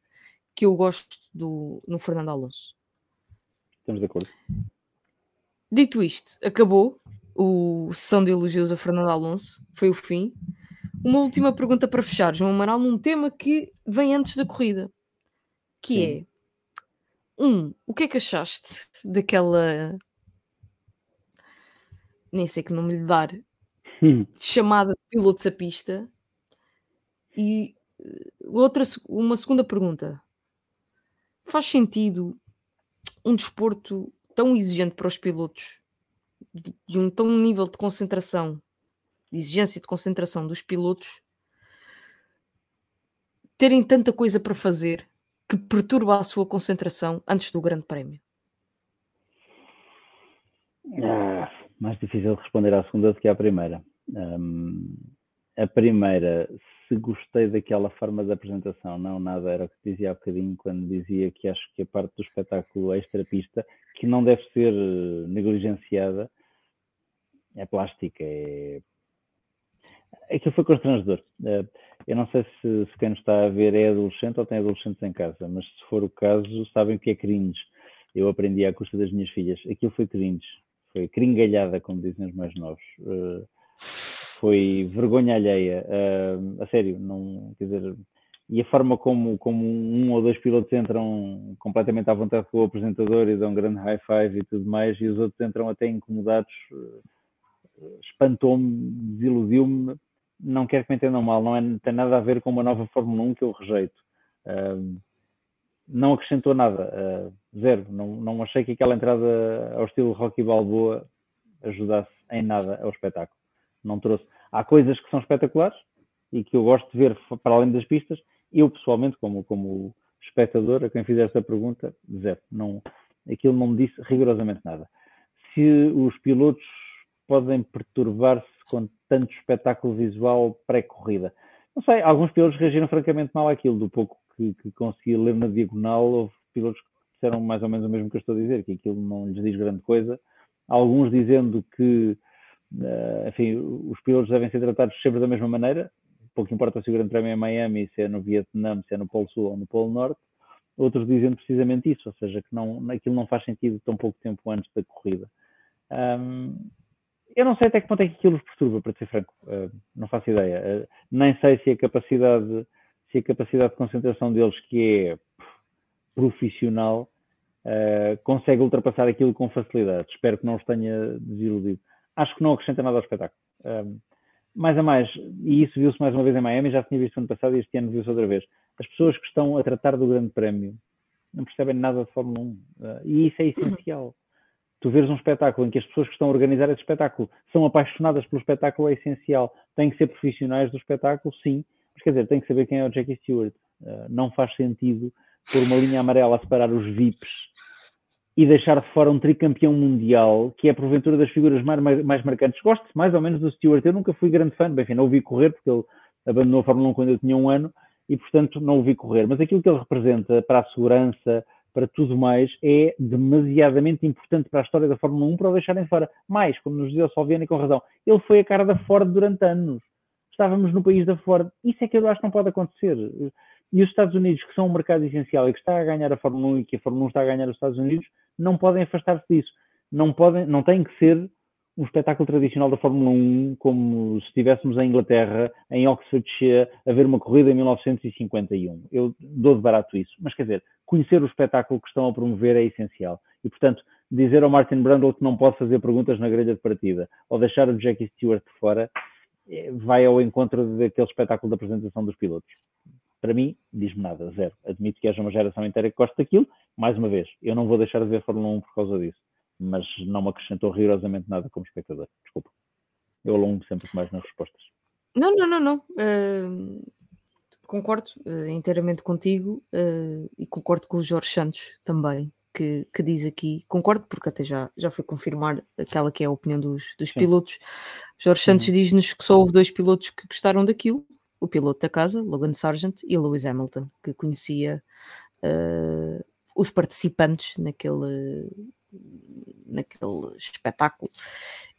A: que eu gosto do, no Fernando Alonso.
B: Estamos de acordo.
A: Dito isto, acabou o sessão de elogios a Fernando Alonso, foi o fim. Uma última pergunta para fechar, João Amaral, num tema que vem antes da corrida, que Sim. é um, o que é que achaste daquela nem sei que nome lhe dar hum. chamada de pilotos a pista e eh, outra uma segunda pergunta faz sentido um desporto tão exigente para os pilotos de um tão nível de concentração de exigência de concentração dos pilotos terem tanta coisa para fazer que perturba a sua concentração antes do Grande Prémio?
B: Ah, mais difícil responder à segunda do que à primeira. Um, a primeira, se gostei daquela forma de apresentação, não, nada, era o que dizia há bocadinho quando dizia que acho que a parte do espetáculo extra-pista, que não deve ser eh, negligenciada, é plástica, é Aquilo foi constrangedor. Eh, eu não sei se, se, quem nos está a ver é adolescente ou tem adolescentes em casa, mas se for o caso, sabem que é cringe. Eu aprendi à custa das minhas filhas. Aquilo foi cringe. Foi cringalhada, como dizem os mais novos. Eh, foi vergonha alheia. Eh, a sério, não, quer dizer, e a forma como, como um ou dois pilotos entram completamente à vontade com o apresentador e dão um grande high five e tudo mais, e os outros entram até incomodados, espantou-me, desiludiu-me não quero que me entendam mal, não, é, tem nada a ver com uma nova Fórmula 1 que eu rejeito. Uh, não acrescentou nada, uh, zero. Não, não achei que aquela entrada ao estilo Rocky Balboa ajudasse em nada ao espetáculo. Não trouxe. Há coisas que são espetaculares e que eu gosto de ver para além das pistas. Eu, pessoalmente, como, como espectador, a quem fizer essa pergunta, zero. Não, aquilo não me disse rigorosamente nada. Se os pilotos podem perturbar-se com tanto espetáculo visual pré-corrida. Não sei, alguns pilotos reagiram francamente mal àquilo, do pouco que, que consegui ler na diagonal, houve pilotos que disseram mais ou menos o mesmo que eu estou a dizer, que aquilo não lhes diz grande coisa. Alguns dizendo que, enfim, os pilotos devem ser tratados sempre da mesma maneira, pouco importa se o Grande Prémio é em Miami, se é no Vietnã, se é no Polo Sul ou no Polo Norte. Outros dizendo precisamente isso, ou seja, que não, aquilo não faz sentido tão pouco tempo antes da corrida. Um, eu não sei até que ponto é que aquilo os perturba, para ser franco. Uh, não faço ideia. Uh, nem sei se a capacidade, se a capacidade de concentração deles, que é profissional, uh, consegue ultrapassar aquilo com facilidade. Espero que não os tenha desiludido. Acho que não acrescenta nada ao espetáculo. Uh, mais a mais, e isso viu-se mais uma vez em Miami, já tinha visto ano passado e este ano viu-se outra vez. As pessoas que estão a tratar do Grande Prémio não percebem nada de Fórmula 1 uh, e isso é essencial. Tu veres um espetáculo em que as pessoas que estão a organizar esse espetáculo são apaixonadas pelo espetáculo é essencial. Têm que ser profissionais do espetáculo, sim, mas quer dizer, tem que saber quem é o Jackie Stewart. Uh, não faz sentido pôr uma linha amarela separar os VIPs e deixar de fora um tricampeão mundial, que é porventura das figuras mais, mais, mais marcantes. Gosto mais ou menos do Stewart. Eu nunca fui grande fã, bem, enfim, não o vi correr, porque ele abandonou a Fórmula 1 quando eu tinha um ano e, portanto, não o vi correr. Mas aquilo que ele representa para a segurança, para tudo mais, é demasiadamente importante para a história da Fórmula 1 para o deixarem fora. Mais, como nos dizia o Salviani com razão, ele foi a cara da Ford durante anos. Estávamos no país da Ford. Isso é que eu acho que não pode acontecer. E os Estados Unidos, que são um mercado essencial e que está a ganhar a Fórmula 1 e que a Fórmula 1 está a ganhar os Estados Unidos, não podem afastar-se disso. Não, podem, não tem que ser um espetáculo tradicional da Fórmula 1, como se estivéssemos em Inglaterra, em Oxfordshire, a ver uma corrida em 1951. Eu dou de barato isso. Mas, quer dizer, conhecer o espetáculo que estão a promover é essencial. E, portanto, dizer ao Martin Brundle que não pode fazer perguntas na grelha de partida ou deixar o Jackie Stewart de fora é, vai ao encontro daquele espetáculo da apresentação dos pilotos para mim, diz-me nada, zero. Admito que haja uma geração inteira que gosta daquilo. Mais uma vez, eu não vou deixar de ver Fórmula 1 por causa disso, mas não me acrescentou rigorosamente nada como espectador. Desculpa. Eu alongo sempre mais nas respostas.
A: Não, não, não, não. Uh, concordo uh, inteiramente contigo uh, e concordo com o Jorge Santos também, que, que, diz aqui, concordo porque até já, já foi confirmar aquela que é a opinião dos, dos pilotos. Jorge Santos uhum. diz-nos que só houve dois pilotos que gostaram daquilo, o piloto da casa, Logan Sargent, e Lewis Hamilton, que conhecia uh, os participantes naquele, naquele espetáculo.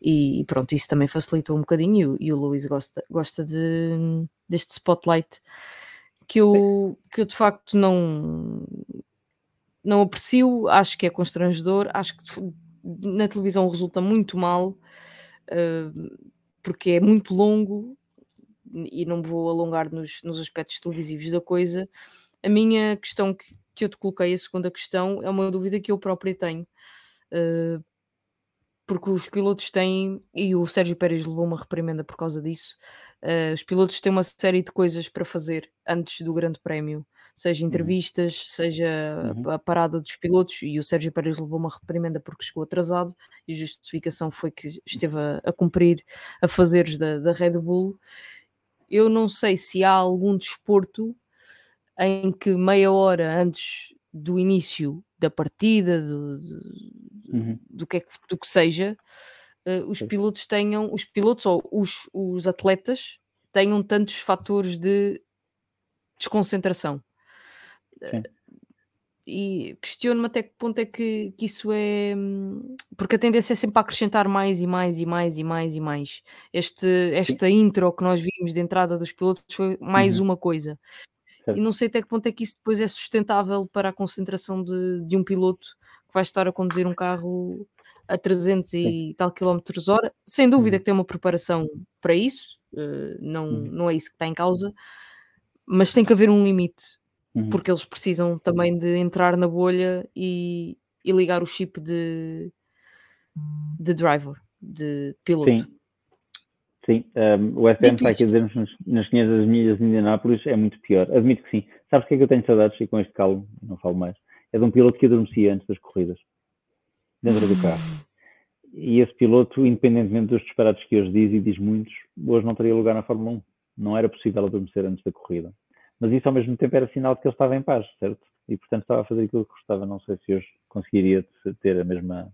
A: E, e, pronto, isso também facilitou um bocadinho. E, e, o Lewis gosta, gosta de, deste spotlight que eu, que eu de facto não, não aprecio, acho que é constrangedor, acho que na televisão resulta muito mal, uh, porque é muito longo e não me vou alongar nos, nos aspectos televisivos da coisa, a minha questão que, que eu te coloquei, a segunda questão, é uma dúvida que eu própria tenho. Uh, porque os pilotos têm, e o Sérgio Pérez levou uma reprimenda por causa disso, uh, os pilotos têm uma série de coisas para fazer antes do Grande Prémio, seja uhum. entrevistas, uhum. seja uhum. a parada dos pilotos, e o Sérgio Pérez levou uma reprimenda porque chegou atrasado, e a justificação foi que esteve a, a cumprir a fazeres da, da Red Bull, eu não sei se há algum desporto em que meia hora antes do início da partida, do, do, uhum. do, que, é, do que seja, uh, os pilotos tenham, os pilotos ou os, os atletas tenham tantos fatores de desconcentração. Sim e questiono-me até que ponto é que, que, isso é. Porque a tendência é sempre a acrescentar mais e mais e mais e mais e mais. Este, esta intro que nós vimos de entrada dos pilotos foi mais uhum. uma coisa. Certo. E não sei até que ponto é que isso depois é sustentável para a concentração de, de um piloto que vai estar a conduzir um carro a 300 Sim. e tal quilómetros hora. Sem dúvida uhum. que tem uma preparação para isso, uh, não, uhum. não é isso que está em causa, mas tem que haver um limite uhum. porque eles precisam também de entrar na bolha e, e ligar o chip de, de driver, de piloto.
B: Sim. Sim, um, o FM está aqui a dizer-nos nas, nas 500 milhas de Indianápolis é muito pior. Admito que sim. Sabes o que é que eu tenho saudades e com este calmo não falo mais? É de um piloto que adormecia antes das corridas, dentro do carro. E esse piloto, independentemente dos disparados que hoje diz e diz muitos, hoje não teria lugar na Fórmula 1. Não era possível adormecer antes da corrida mas isso ao mesmo tempo era sinal de que ele estava em paz, certo? E portanto estava a fazer aquilo que gostava. Não sei se hoje conseguiria ter a mesma,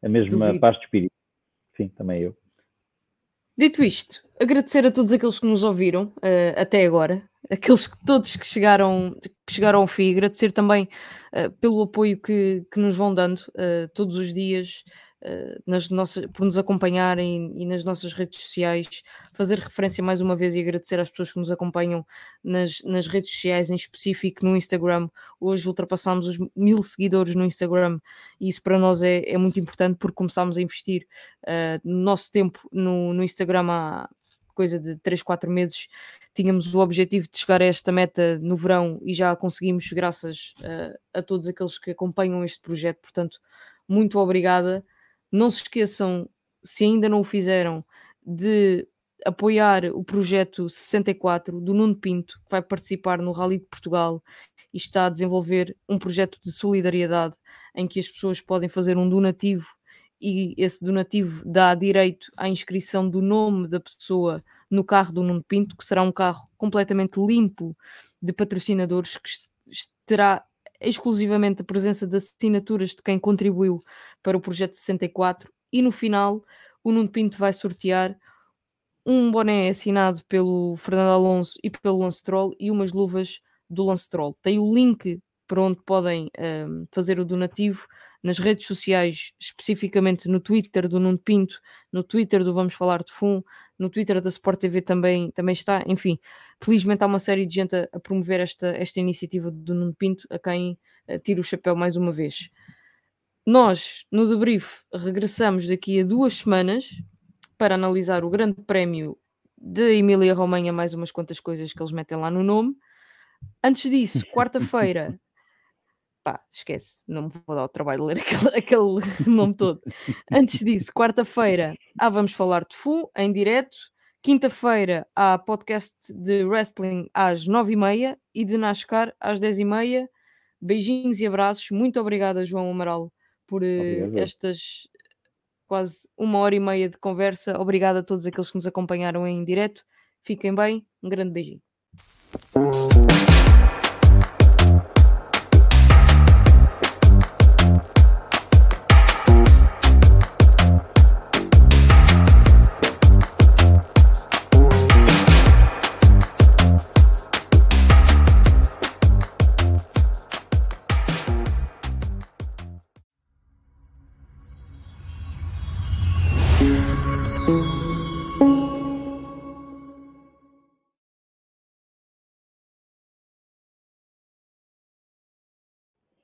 B: a mesma paz de espírito. Sim, também eu.
A: Dito isto, agradecer a todos aqueles que nos ouviram uh, até agora, aqueles que, todos que chegaram, que chegaram ao fim, agradecer também uh, pelo apoio que, que nos vão dando uh, todos os dias, nas nossas, por nos acompanharem e nas nossas redes sociais, fazer referência mais uma vez e agradecer às pessoas que nos acompanham nas, nas redes sociais, em específico no Instagram. Hoje ultrapassamos os mil seguidores no Instagram e isso para nós é, é muito importante porque começámos a investir uh, nosso tempo no, no Instagram há, coisa de 3, 4 meses, tínhamos o objetivo de chegar a esta meta no verão e já conseguimos, graças uh, a todos aqueles que acompanham este projeto. Portanto, muito obrigada. Não se esqueçam, se ainda não o fizeram, de apoiar o projeto 64 do Nuno Pinto, que vai participar no Rally de Portugal e está a desenvolver um projeto de solidariedade em que as pessoas podem fazer um donativo e esse donativo dá direito à inscrição do nome da pessoa no carro do Nuno Pinto, que será um carro completamente limpo de patrocinadores, que terá exclusivamente a presença de assinaturas de quem contribuiu para o projeto 64 e no final o Nuno Pinto vai sortear um boné assinado pelo Fernando Alonso e pelo Lance Troll e umas luvas do Lance Troll. Tem o link para onde podem um, fazer o donativo nas redes sociais, especificamente no Twitter do Nuno Pinto, no Twitter do Vamos Falar de Fum, no Twitter da Sport TV também, também está. Enfim, felizmente há uma série de gente a, a promover esta, esta iniciativa do Nuno Pinto, a quem uh, tiro o chapéu mais uma vez. Nós, no debrief, regressamos daqui a duas semanas para analisar o Grande Prémio de Emília Romanha, mais umas quantas coisas que eles metem lá no nome. Antes disso, quarta-feira, pá, esquece, não me vou dar o trabalho de ler aquele, aquele nome todo. Antes disso, quarta-feira, ah, vamos falar de FU em direto. Quinta-feira há podcast de wrestling às nove e meia e de NASCAR às dez e meia. Beijinhos e abraços. Muito obrigada, João Amaral, por uh, estas quase uma hora e meia de conversa. Obrigada a todos aqueles que nos acompanharam em direto. Fiquem bem. Um grande beijinho.